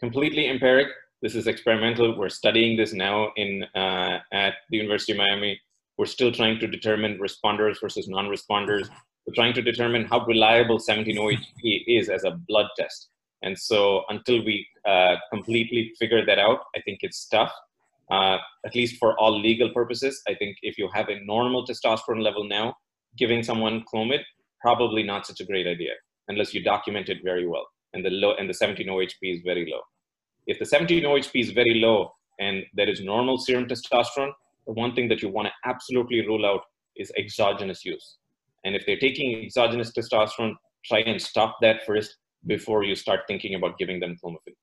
Completely empiric. This is experimental. We're studying this now in uh, at the University of Miami. We're still trying to determine responders versus non-responders. We're trying to determine how reliable 17-OHP is as a blood test. And so until we uh, completely figure that out, I think it's tough. Uh, at least for all legal purposes, I think if you have a normal testosterone level now, giving someone Clomid, probably not such a great idea unless you document it very well. And the low and the 17 OHP is very low. If the 17 OHP is very low and there is normal serum testosterone, the one thing that you want to absolutely rule out is exogenous use. And if they're taking exogenous testosterone, try and stop that first before you start thinking about giving them clomiphene.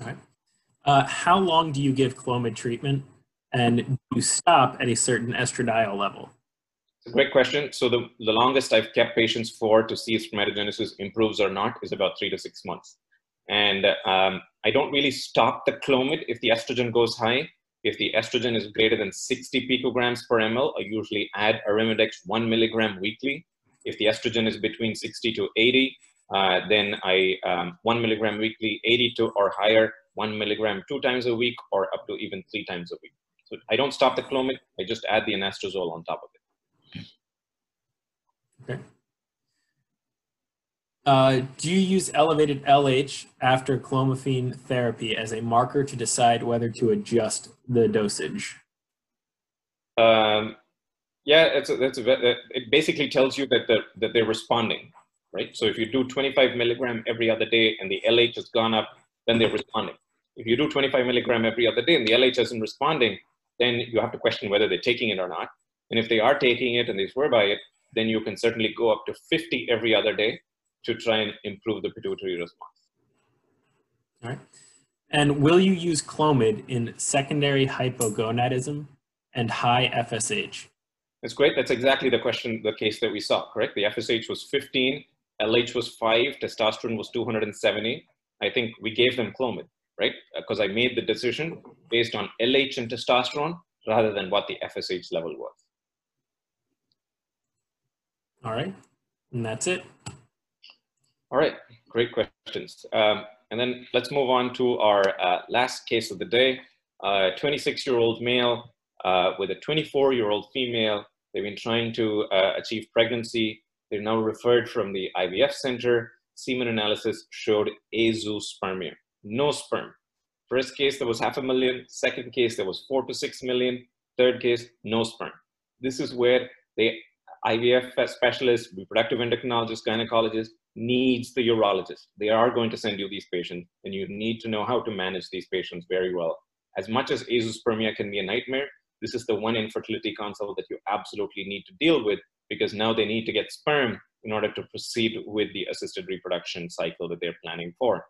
All right. Uh, how long do you give clomid treatment, and do you stop at a certain estradiol level? Great question. So the, the longest I've kept patients for to see if spermatogenesis improves or not is about three to six months. And um, I don't really stop the Clomid if the estrogen goes high. If the estrogen is greater than 60 picograms per ml, I usually add Arimidex one milligram weekly. If the estrogen is between 60 to 80, uh, then I um, one milligram weekly, 80 to or higher, one milligram two times a week, or up to even three times a week. So I don't stop the Clomid, I just add the anastrozole on top of it. Okay. Uh, do you use elevated LH after clomiphene therapy as a marker to decide whether to adjust the dosage? Um, yeah, it's a, a, it basically tells you that, the, that they're responding, right? So if you do 25 milligram every other day and the LH has gone up, then they're responding. If you do 25 milligram every other day and the LH isn't responding, then you have to question whether they're taking it or not. And if they are taking it and they swear by it, then you can certainly go up to 50 every other day to try and improve the pituitary response. All right. And will you use Clomid in secondary hypogonadism and high FSH? That's great. That's exactly the question, the case that we saw, correct? The FSH was 15, LH was 5, testosterone was 270. I think we gave them Clomid, right? Uh, because I made the decision based on LH and testosterone rather than what the FSH level was. All right. And that's it. All right, great questions. Um, and then let's move on to our uh, last case of the day. a 26-year-old male uh, with a 24-year-old female. They've been trying to uh, achieve pregnancy. They're now referred from the IVF center. Semen analysis showed azoospermia, no sperm. First case, there was half a million. Second case, there was four to six million. Third case, no sperm. This is where the IVF specialist, reproductive endocrinologist, gynecologist needs the urologist. They are going to send you these patients, and you need to know how to manage these patients very well. As much as azoospermia can be a nightmare, this is the one infertility consult that you absolutely need to deal with because now they need to get sperm in order to proceed with the assisted reproduction cycle that they're planning for.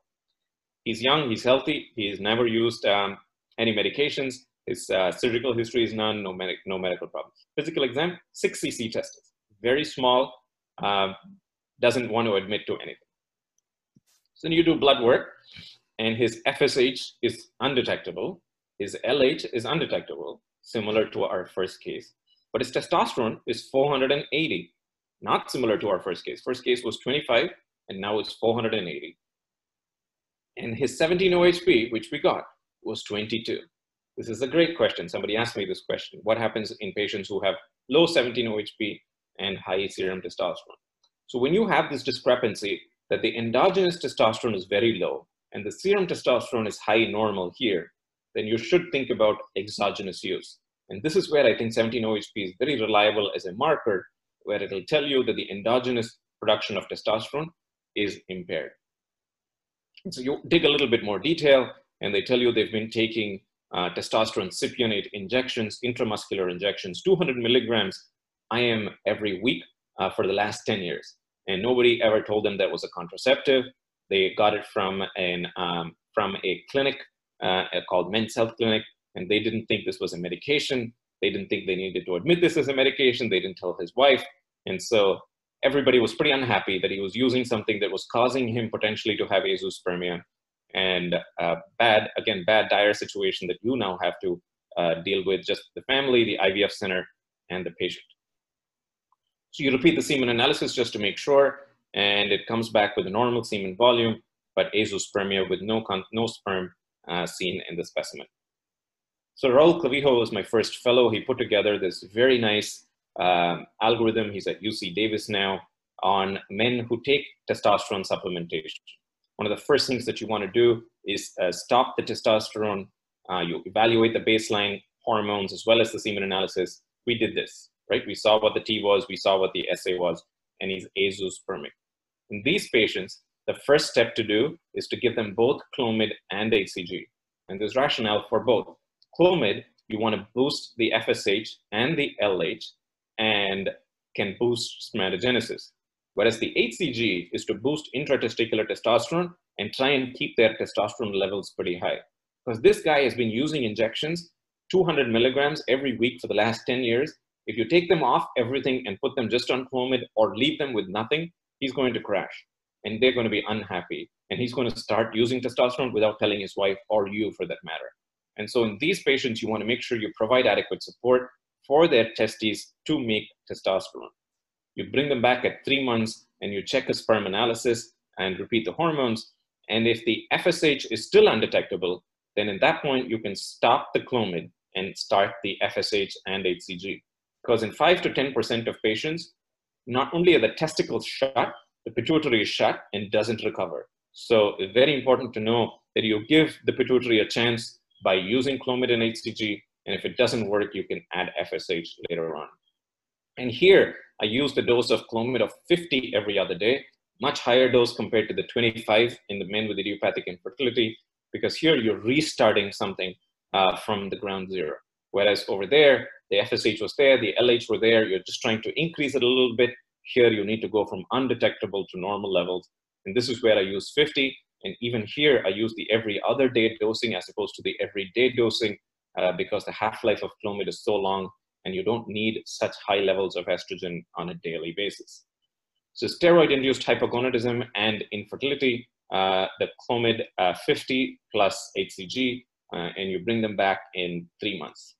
He's young, he's healthy, he's never used um, any medications, his uh, surgical history is none, no, med no medical problems. Physical exam, 6 cc testes, very small, um, doesn't want to admit to anything. So then you do blood work, and his FSH is undetectable, his LH is undetectable, similar to our first case, but his testosterone is 480, not similar to our first case. First case was 25, and now it's 480. And his 17 OHP, which we got, was 22. This is a great question. Somebody asked me this question. What happens in patients who have low 17 OHP and high serum testosterone? So when you have this discrepancy that the endogenous testosterone is very low and the serum testosterone is high normal here, then you should think about exogenous use. And this is where I think 17-OHP is very reliable as a marker, where it'll tell you that the endogenous production of testosterone is impaired. So you dig a little bit more detail, and they tell you they've been taking uh, testosterone cypionate injections, intramuscular injections, 200 milligrams IM every week uh, for the last 10 years and nobody ever told them that was a contraceptive. They got it from an um, from a clinic uh, called Men's Health Clinic, and they didn't think this was a medication. They didn't think they needed to admit this as a medication. They didn't tell his wife, and so everybody was pretty unhappy that he was using something that was causing him potentially to have azoospermia, and uh, bad again bad dire situation that you now have to uh, deal with just the family, the IVF center, and the patient. So you repeat the semen analysis just to make sure, and it comes back with a normal semen volume, but azoospermia with no, no sperm uh, seen in the specimen. So Raul Clavijo was my first fellow. He put together this very nice um, algorithm. He's at UC Davis now on men who take testosterone supplementation. One of the first things that you want to do is uh, stop the testosterone. Uh, you evaluate the baseline hormones as well as the semen analysis. We did this right? We saw what the T was, we saw what the SA was, and he's azoospermic. In these patients, the first step to do is to give them both Clomid and HCG. And there's rationale for both. Clomid, you want to boost the FSH and the LH and can boost spermatogenesis. Whereas the HCG is to boost intratesticular testosterone and try and keep their testosterone levels pretty high. Because this guy has been using injections, 200 milligrams every week for the last 10 years, If you take them off everything and put them just on Clomid or leave them with nothing, he's going to crash and they're going to be unhappy. And he's going to start using testosterone without telling his wife or you for that matter. And so in these patients, you want to make sure you provide adequate support for their testes to make testosterone. You bring them back at three months and you check a sperm analysis and repeat the hormones. And if the FSH is still undetectable, then at that point you can stop the Clomid and start the FSH and HCG. Because in 5 to 10% of patients, not only are the testicles shut, the pituitary is shut and doesn't recover. So very important to know that you give the pituitary a chance by using Clomid and HCG, and if it doesn't work, you can add FSH later on. And here, I use the dose of Clomid of 50 every other day, much higher dose compared to the 25 in the men with idiopathic infertility, because here you're restarting something uh, from the ground zero. Whereas over there, the FSH was there, the LH were there, you're just trying to increase it a little bit. Here you need to go from undetectable to normal levels. And this is where I use 50. And even here, I use the every other day dosing as opposed to the everyday dosing uh, because the half-life of Clomid is so long and you don't need such high levels of estrogen on a daily basis. So steroid-induced hypogonadism and infertility, uh, the Clomid uh, 50 plus HCG, uh, and you bring them back in three months.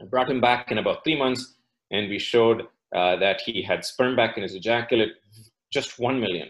I brought him back in about three months, and we showed uh, that he had sperm back in his ejaculate, just 1 million.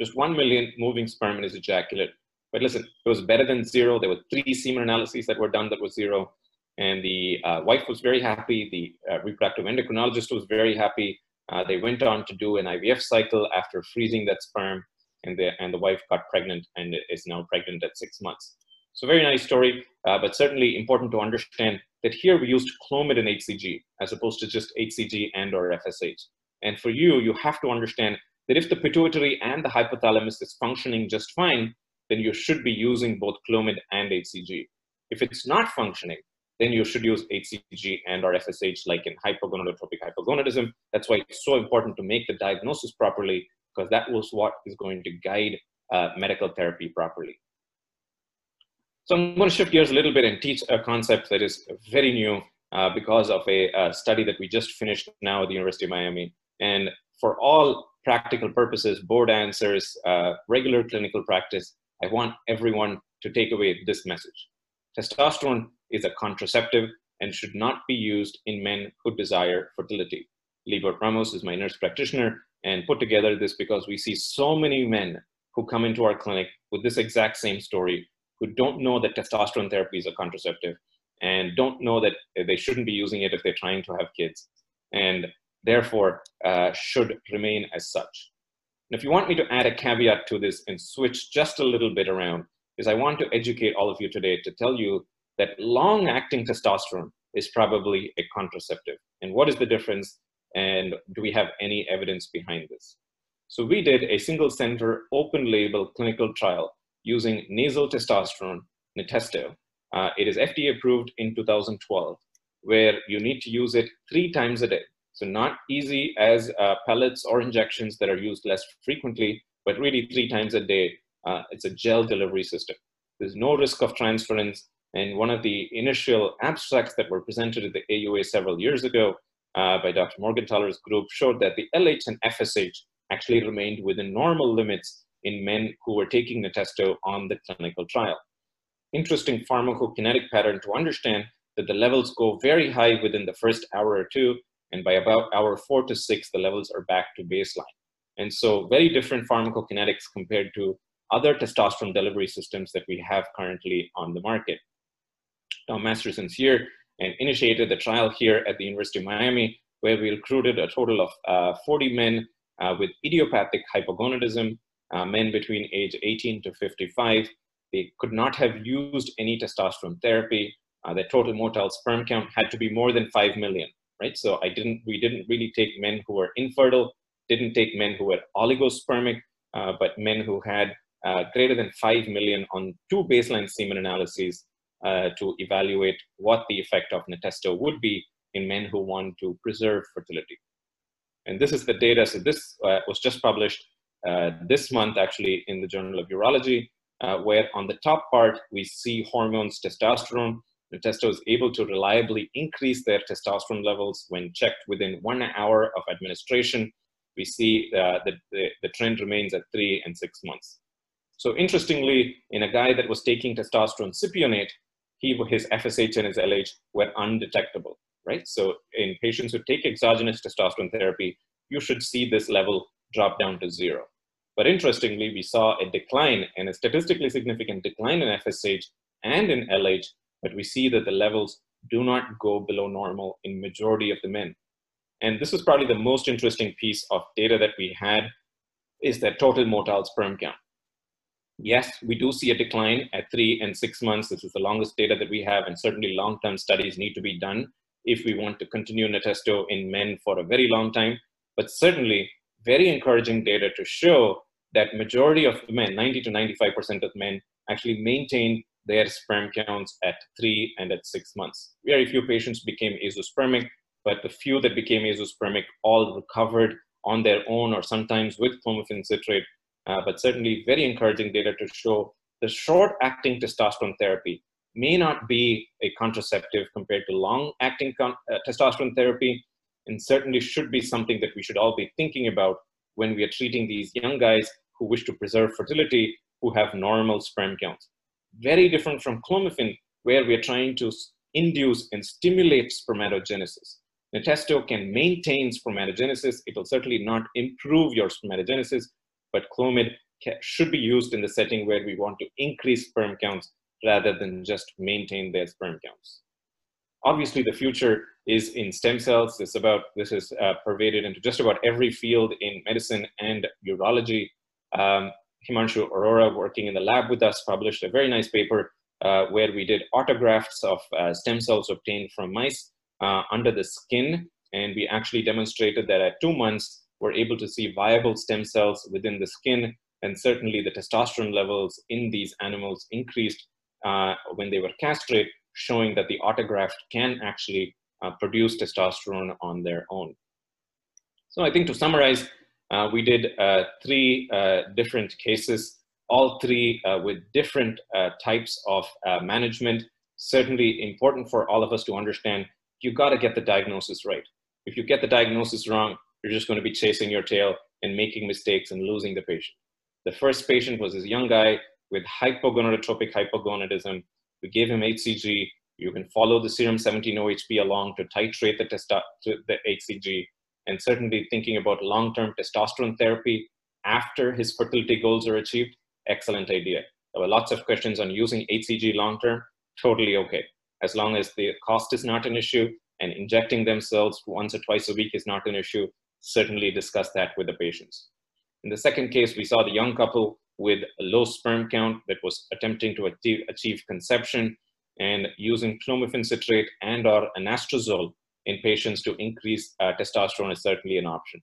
Just 1 million moving sperm in his ejaculate. But listen, it was better than zero. There were three semen analyses that were done that was zero. And the uh, wife was very happy. The uh, reproductive endocrinologist was very happy. Uh, they went on to do an IVF cycle after freezing that sperm, and the, and the wife got pregnant and is now pregnant at six months. So very nice story, uh, but certainly important to understand that here we used Clomid and HCG as opposed to just HCG and or FSH. And for you, you have to understand that if the pituitary and the hypothalamus is functioning just fine, then you should be using both Clomid and HCG. If it's not functioning, then you should use HCG and or FSH like in hypogonadotropic hypogonadism. That's why it's so important to make the diagnosis properly because that was what is going to guide uh, medical therapy properly. So I'm going to shift gears a little bit and teach a concept that is very new uh, because of a, a, study that we just finished now at the University of Miami. And for all practical purposes, board answers, uh, regular clinical practice, I want everyone to take away this message. Testosterone is a contraceptive and should not be used in men who desire fertility. Libor Ramos is my nurse practitioner and put together this because we see so many men who come into our clinic with this exact same story who don't know that testosterone therapy is a contraceptive and don't know that they shouldn't be using it if they're trying to have kids and therefore uh, should remain as such. And if you want me to add a caveat to this and switch just a little bit around, is I want to educate all of you today to tell you that long acting testosterone is probably a contraceptive. And what is the difference? And do we have any evidence behind this? So we did a single center open label clinical trial using nasal testosterone, Natesto. Uh, it is FDA approved in 2012, where you need to use it three times a day. So not easy as uh, pellets or injections that are used less frequently, but really three times a day. Uh, it's a gel delivery system. There's no risk of transference. And one of the initial abstracts that were presented at the AUA several years ago uh, by Dr. Morgentaler's group showed that the LH and FSH actually remained within normal limits in men who were taking Natesto on the clinical trial. Interesting pharmacokinetic pattern to understand that the levels go very high within the first hour or two, and by about hour four to six, the levels are back to baseline. And so very different pharmacokinetics compared to other testosterone delivery systems that we have currently on the market. Tom Masterson's here and initiated the trial here at the University of Miami, where we recruited a total of uh, 40 men uh, with idiopathic hypogonadism uh, men between age 18 to 55. They could not have used any testosterone therapy. Uh, their total motile sperm count had to be more than 5 million, right? So I didn't, we didn't really take men who were infertile, didn't take men who were oligospermic, uh, but men who had uh, greater than 5 million on two baseline semen analyses uh, to evaluate what the effect of Natesto would be in men who want to preserve fertility. And this is the data. So this uh, was just published uh, this month actually in the Journal of Urology, uh, where on the top part we see hormones testosterone, Natesto is able to reliably increase their testosterone levels when checked within one hour of administration. We see uh, that the, the trend remains at three and six months. So interestingly, in a guy that was taking testosterone cypionate, he, his FSH and his LH were undetectable, right? So in patients who take exogenous testosterone therapy, you should see this level drop down to zero. But interestingly, we saw a decline and a statistically significant decline in FSH and in LH, but we see that the levels do not go below normal in majority of the men. And this was probably the most interesting piece of data that we had is that total motile sperm count. Yes, we do see a decline at three and six months. This is the longest data that we have, and certainly long-term studies need to be done if we want to continue Natesto in men for a very long time. But certainly, very encouraging data to show that majority of men, 90 to 95% of men, actually maintain their sperm counts at three and at six months. Very few patients became azoospermic, but the few that became azoospermic all recovered on their own or sometimes with clomiphene citrate. Uh, but certainly very encouraging data to show the short-acting testosterone therapy may not be a contraceptive compared to long-acting uh, testosterone therapy, and certainly should be something that we should all be thinking about when we are treating these young guys who wish to preserve fertility who have normal sperm counts. Very different from clomiphene, where we are trying to induce and stimulate spermatogenesis. Natesto can maintain spermatogenesis. It will certainly not improve your spermatogenesis, but Clomid should be used in the setting where we want to increase sperm counts rather than just maintain their sperm counts. Obviously, the future is in stem cells. This about this is uh, pervaded into just about every field in medicine and urology. Um, Himanshu Arora, working in the lab with us, published a very nice paper uh, where we did autografts of uh, stem cells obtained from mice uh, under the skin, and we actually demonstrated that at two months, we're able to see viable stem cells within the skin, and certainly the testosterone levels in these animals increased uh, when they were castrated, showing that the autograft can actually uh, produce testosterone on their own. So I think to summarize, uh, we did uh, three uh, different cases, all three uh, with different types of management. Certainly important for all of us to understand, you've gotta get the diagnosis right. If you get the diagnosis wrong, you're just gonna be chasing your tail and making mistakes and losing the patient. The first patient was this young guy with hypogonadotropic hypogonadism. We gave him HCG. You can follow the serum 17-OHP along to titrate the, testo- the HCG and certainly thinking about long-term testosterone therapy after his fertility goals are achieved, excellent idea. There were lots of questions on using HCG long-term, totally okay. As long as the cost is not an issue and injecting themselves once or twice a week is not an issue, certainly discuss that with the patients. In the second case, we saw the young couple with a low sperm count that was attempting to achieve, conception and using clomiphene citrate and or anastrozole in patients to increase uh, testosterone is certainly an option.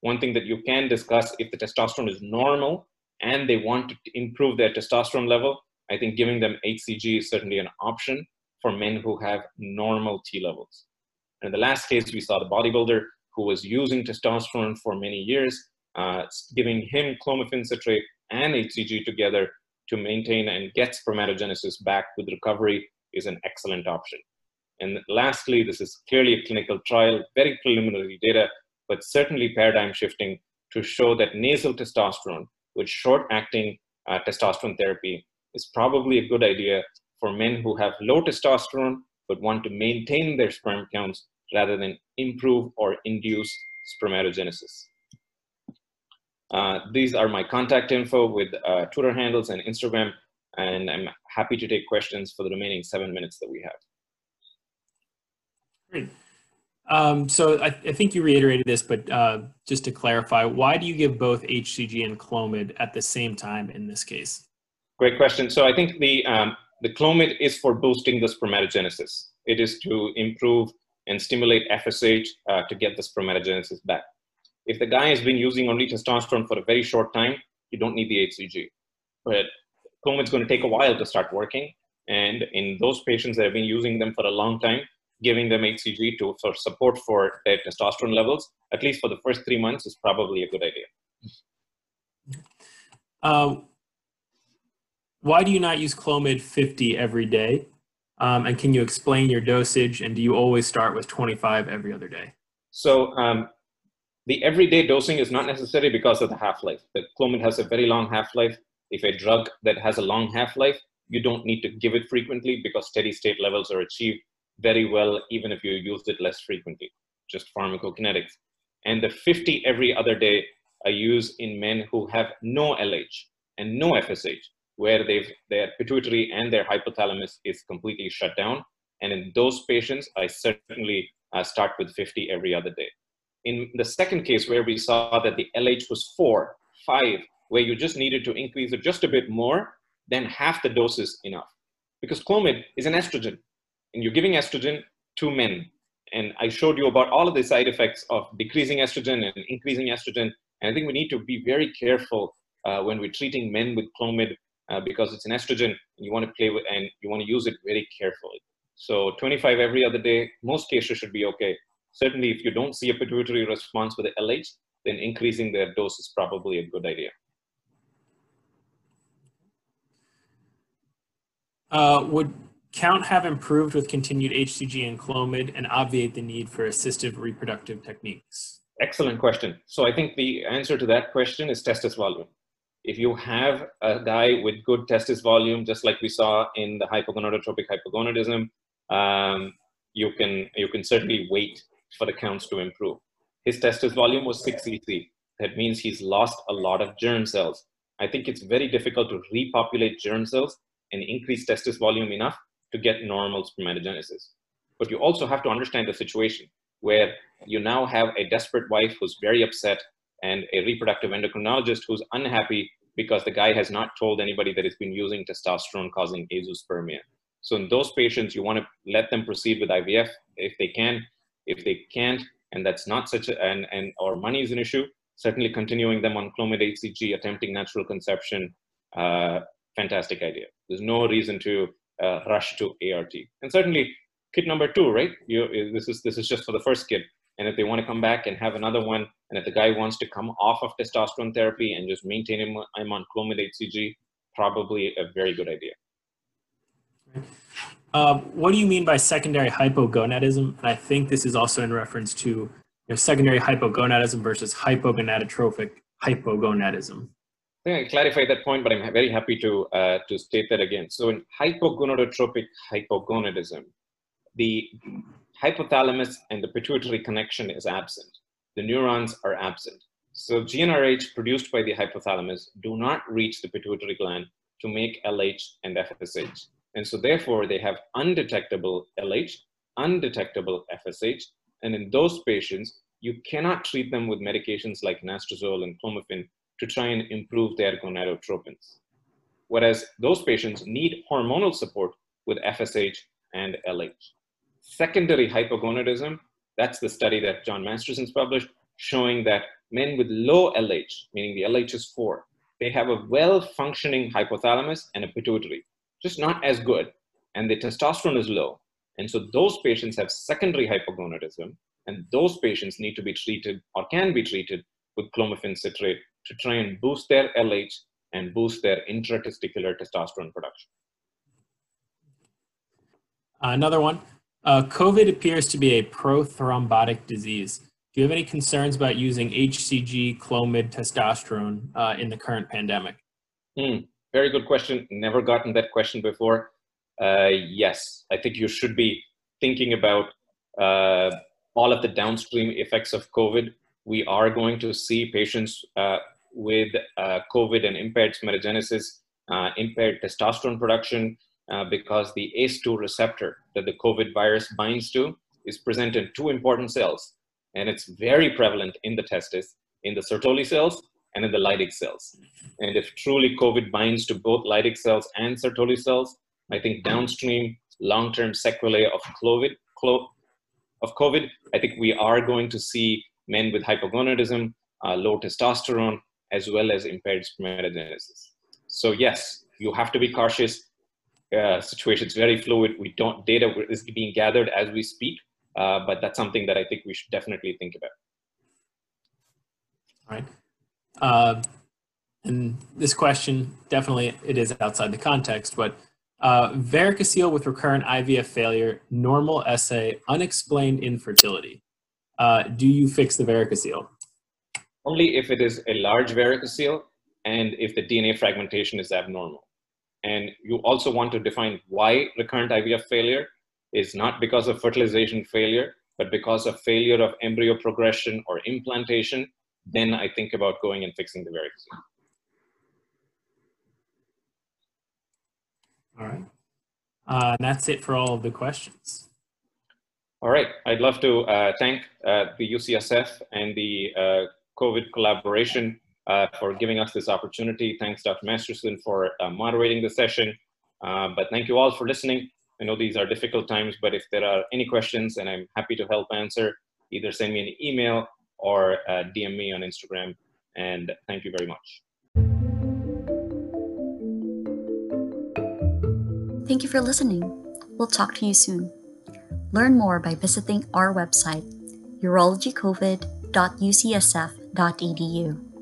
One thing that you can discuss if the testosterone is normal and they want to improve their testosterone level, I think giving them HCG is certainly an option for men who have normal T levels. In the last case, we saw the bodybuilder who was using testosterone for many years, uh, giving him clomiphene citrate and HCG together to maintain and get spermatogenesis back with recovery is an excellent option. And lastly, this is clearly a clinical trial, very preliminary data, but certainly paradigm shifting to show that nasal testosterone with short acting uh, testosterone therapy is probably a good idea for men who have low testosterone but want to maintain their sperm counts rather than improve or induce spermatogenesis. Uh, these are my contact info with uh, Twitter handles and Instagram, and I'm happy to take questions for the remaining seven minutes that we have. Great. Um, so I, I, think you reiterated this, but uh, just to clarify, why do you give both HCG and Clomid at the same time in this case? Great question. So I think the um, the Clomid is for boosting the spermatogenesis. It is to improve and stimulate FSH uh, to get the spermatogenesis back. If the guy has been using only testosterone for a very short time, you don't need the HCG. But Clomid's going to take a while to start working. And in those patients that have been using them for a long time, giving them HCG to for support for their testosterone levels, at least for the first three months, is probably a good idea. Um, why do you not use Clomid 50 every day? Um, and can you explain your dosage? And do you always start with 25 every other day? So um, the everyday dosing is not necessary because of the half-life. The Clomid has a very long half-life. If a drug that has a long half-life, you don't need to give it frequently because steady state levels are achieved very well even if you use it less frequently, just pharmacokinetics. And the 50 every other day I use in men who have no LH and no FSH, where they've, their pituitary and their hypothalamus is completely shut down. And in those patients, I certainly uh, start with 50 every other day. In the second case, where we saw that the LH was four, five, where you just needed to increase it just a bit more, then half the dose is enough. Because Clomid is an estrogen, and you're giving estrogen to men. And I showed you about all of the side effects of decreasing estrogen and increasing estrogen. And I think we need to be very careful uh, when we're treating men with Clomid uh, because it's an estrogen and you want to play with and you want to use it very carefully. So 25 every other day, most cases should be okay. Certainly, if you don't see a pituitary response with the LH, then increasing their dose is probably a good idea. Uh, would count have improved with continued HCG and Clomid and obviate the need for assistive reproductive techniques? Excellent question. So I think the answer to that question is testis volume. If you have a guy with good testis volume, just like we saw in the hypogonadotropic hypogonadism, um, you can you can certainly wait for the counts to improve. His testis volume was 6 cc. That means he's lost a lot of germ cells. I think it's very difficult to repopulate germ cells and increase testis volume enough to get normal spermatogenesis. But you also have to understand the situation where you now have a desperate wife who's very upset and a reproductive endocrinologist who's unhappy because the guy has not told anybody that he's been using testosterone causing azoospermia. So in those patients, you want to let them proceed with IVF if they can. If they can't, and that's not such a, and, and or money is an issue, certainly continuing them on Clomid HCG, attempting natural conception, uh, fantastic idea. There's no reason to uh, rush to ART. And certainly kid number two, right? You, this, is, this is just for the first kid. And if they want to come back and have another one, and if the guy wants to come off of testosterone therapy and just maintain him, I'm on Clomid HCG, probably a very good idea. Um, what do you mean by secondary hypogonadism? And I think this is also in reference to you know, secondary hypogonadism versus hypogonadotrophic hypogonadism. I think I clarified that point, but I'm very happy to, uh, to state that again. So in hypogonadotropic hypogonadism, the hypothalamus and the pituitary connection is absent. The neurons are absent. So GnRH produced by the hypothalamus do not reach the pituitary gland to make LH and FSH. And so therefore they have undetectable LH, undetectable FSH. And in those patients, you cannot treat them with medications like anastrozole and clomiphene to try and improve their gonadotropins. Whereas those patients need hormonal support with FSH and LH. Secondary hypogonadism, that's the study that John Masterson's published, showing that men with low LH, meaning the LH is 4, they have a well-functioning hypothalamus and a pituitary just not as good, and the testosterone is low. And so those patients have secondary hypogonadism, and those patients need to be treated or can be treated with clomiphene citrate to try and boost their LH and boost their intratesticular testosterone production. Uh, another one. Uh, COVID appears to be a prothrombotic disease. Do you have any concerns about using HCG, Clomid, testosterone uh, in the current pandemic? Hmm very good question. Never gotten that question before. Uh, yes, I think you should be thinking about uh, all of the downstream effects of COVID. We are going to see patients uh, with uh, COVID and impaired spermatogenesis, impaired testosterone production, uh, because the ACE2 receptor that the COVID virus binds to is present in two important cells. And it's very prevalent in the testis, in the Sertoli cells, and in the Leydig cells. And if truly COVID binds to both Leydig cells and Sertoli cells, I think downstream long-term sequelae of COVID, of COVID, I think we are going to see men with hypogonadism, uh, low testosterone, as well as impaired spermatogenesis. So yes, you have to be cautious. Uh, situation's very fluid. We don't data is being gathered as we speak, uh, but that's something that I think we should definitely think about. All right. Uh, and this question definitely it is outside the context, but Uh, varicocele with recurrent IVF failure, normal SA, unexplained infertility. Uh, do you fix the varicocele? Only if it is a large varicocele and if the DNA fragmentation is abnormal. And you also want to define why recurrent IVF failure is not because of fertilization failure, but because of failure of embryo progression or implantation, then I think about going and fixing the varicocele. All right. Uh, that's it for all of the questions. All right. I'd love to uh, thank uh, the UCSF and the uh, COVID collaboration uh, for giving us this opportunity. Thanks, Dr. Masterson, for uh, moderating the session. but thank you all for listening. I know these are difficult times, but if there are any questions, and I'm happy to help answer, either send me an email or DM me on Instagram. And thank you very much. Thank you for listening. We'll talk to you soon. Learn more by visiting our website, urologycovid.ucsf.edu.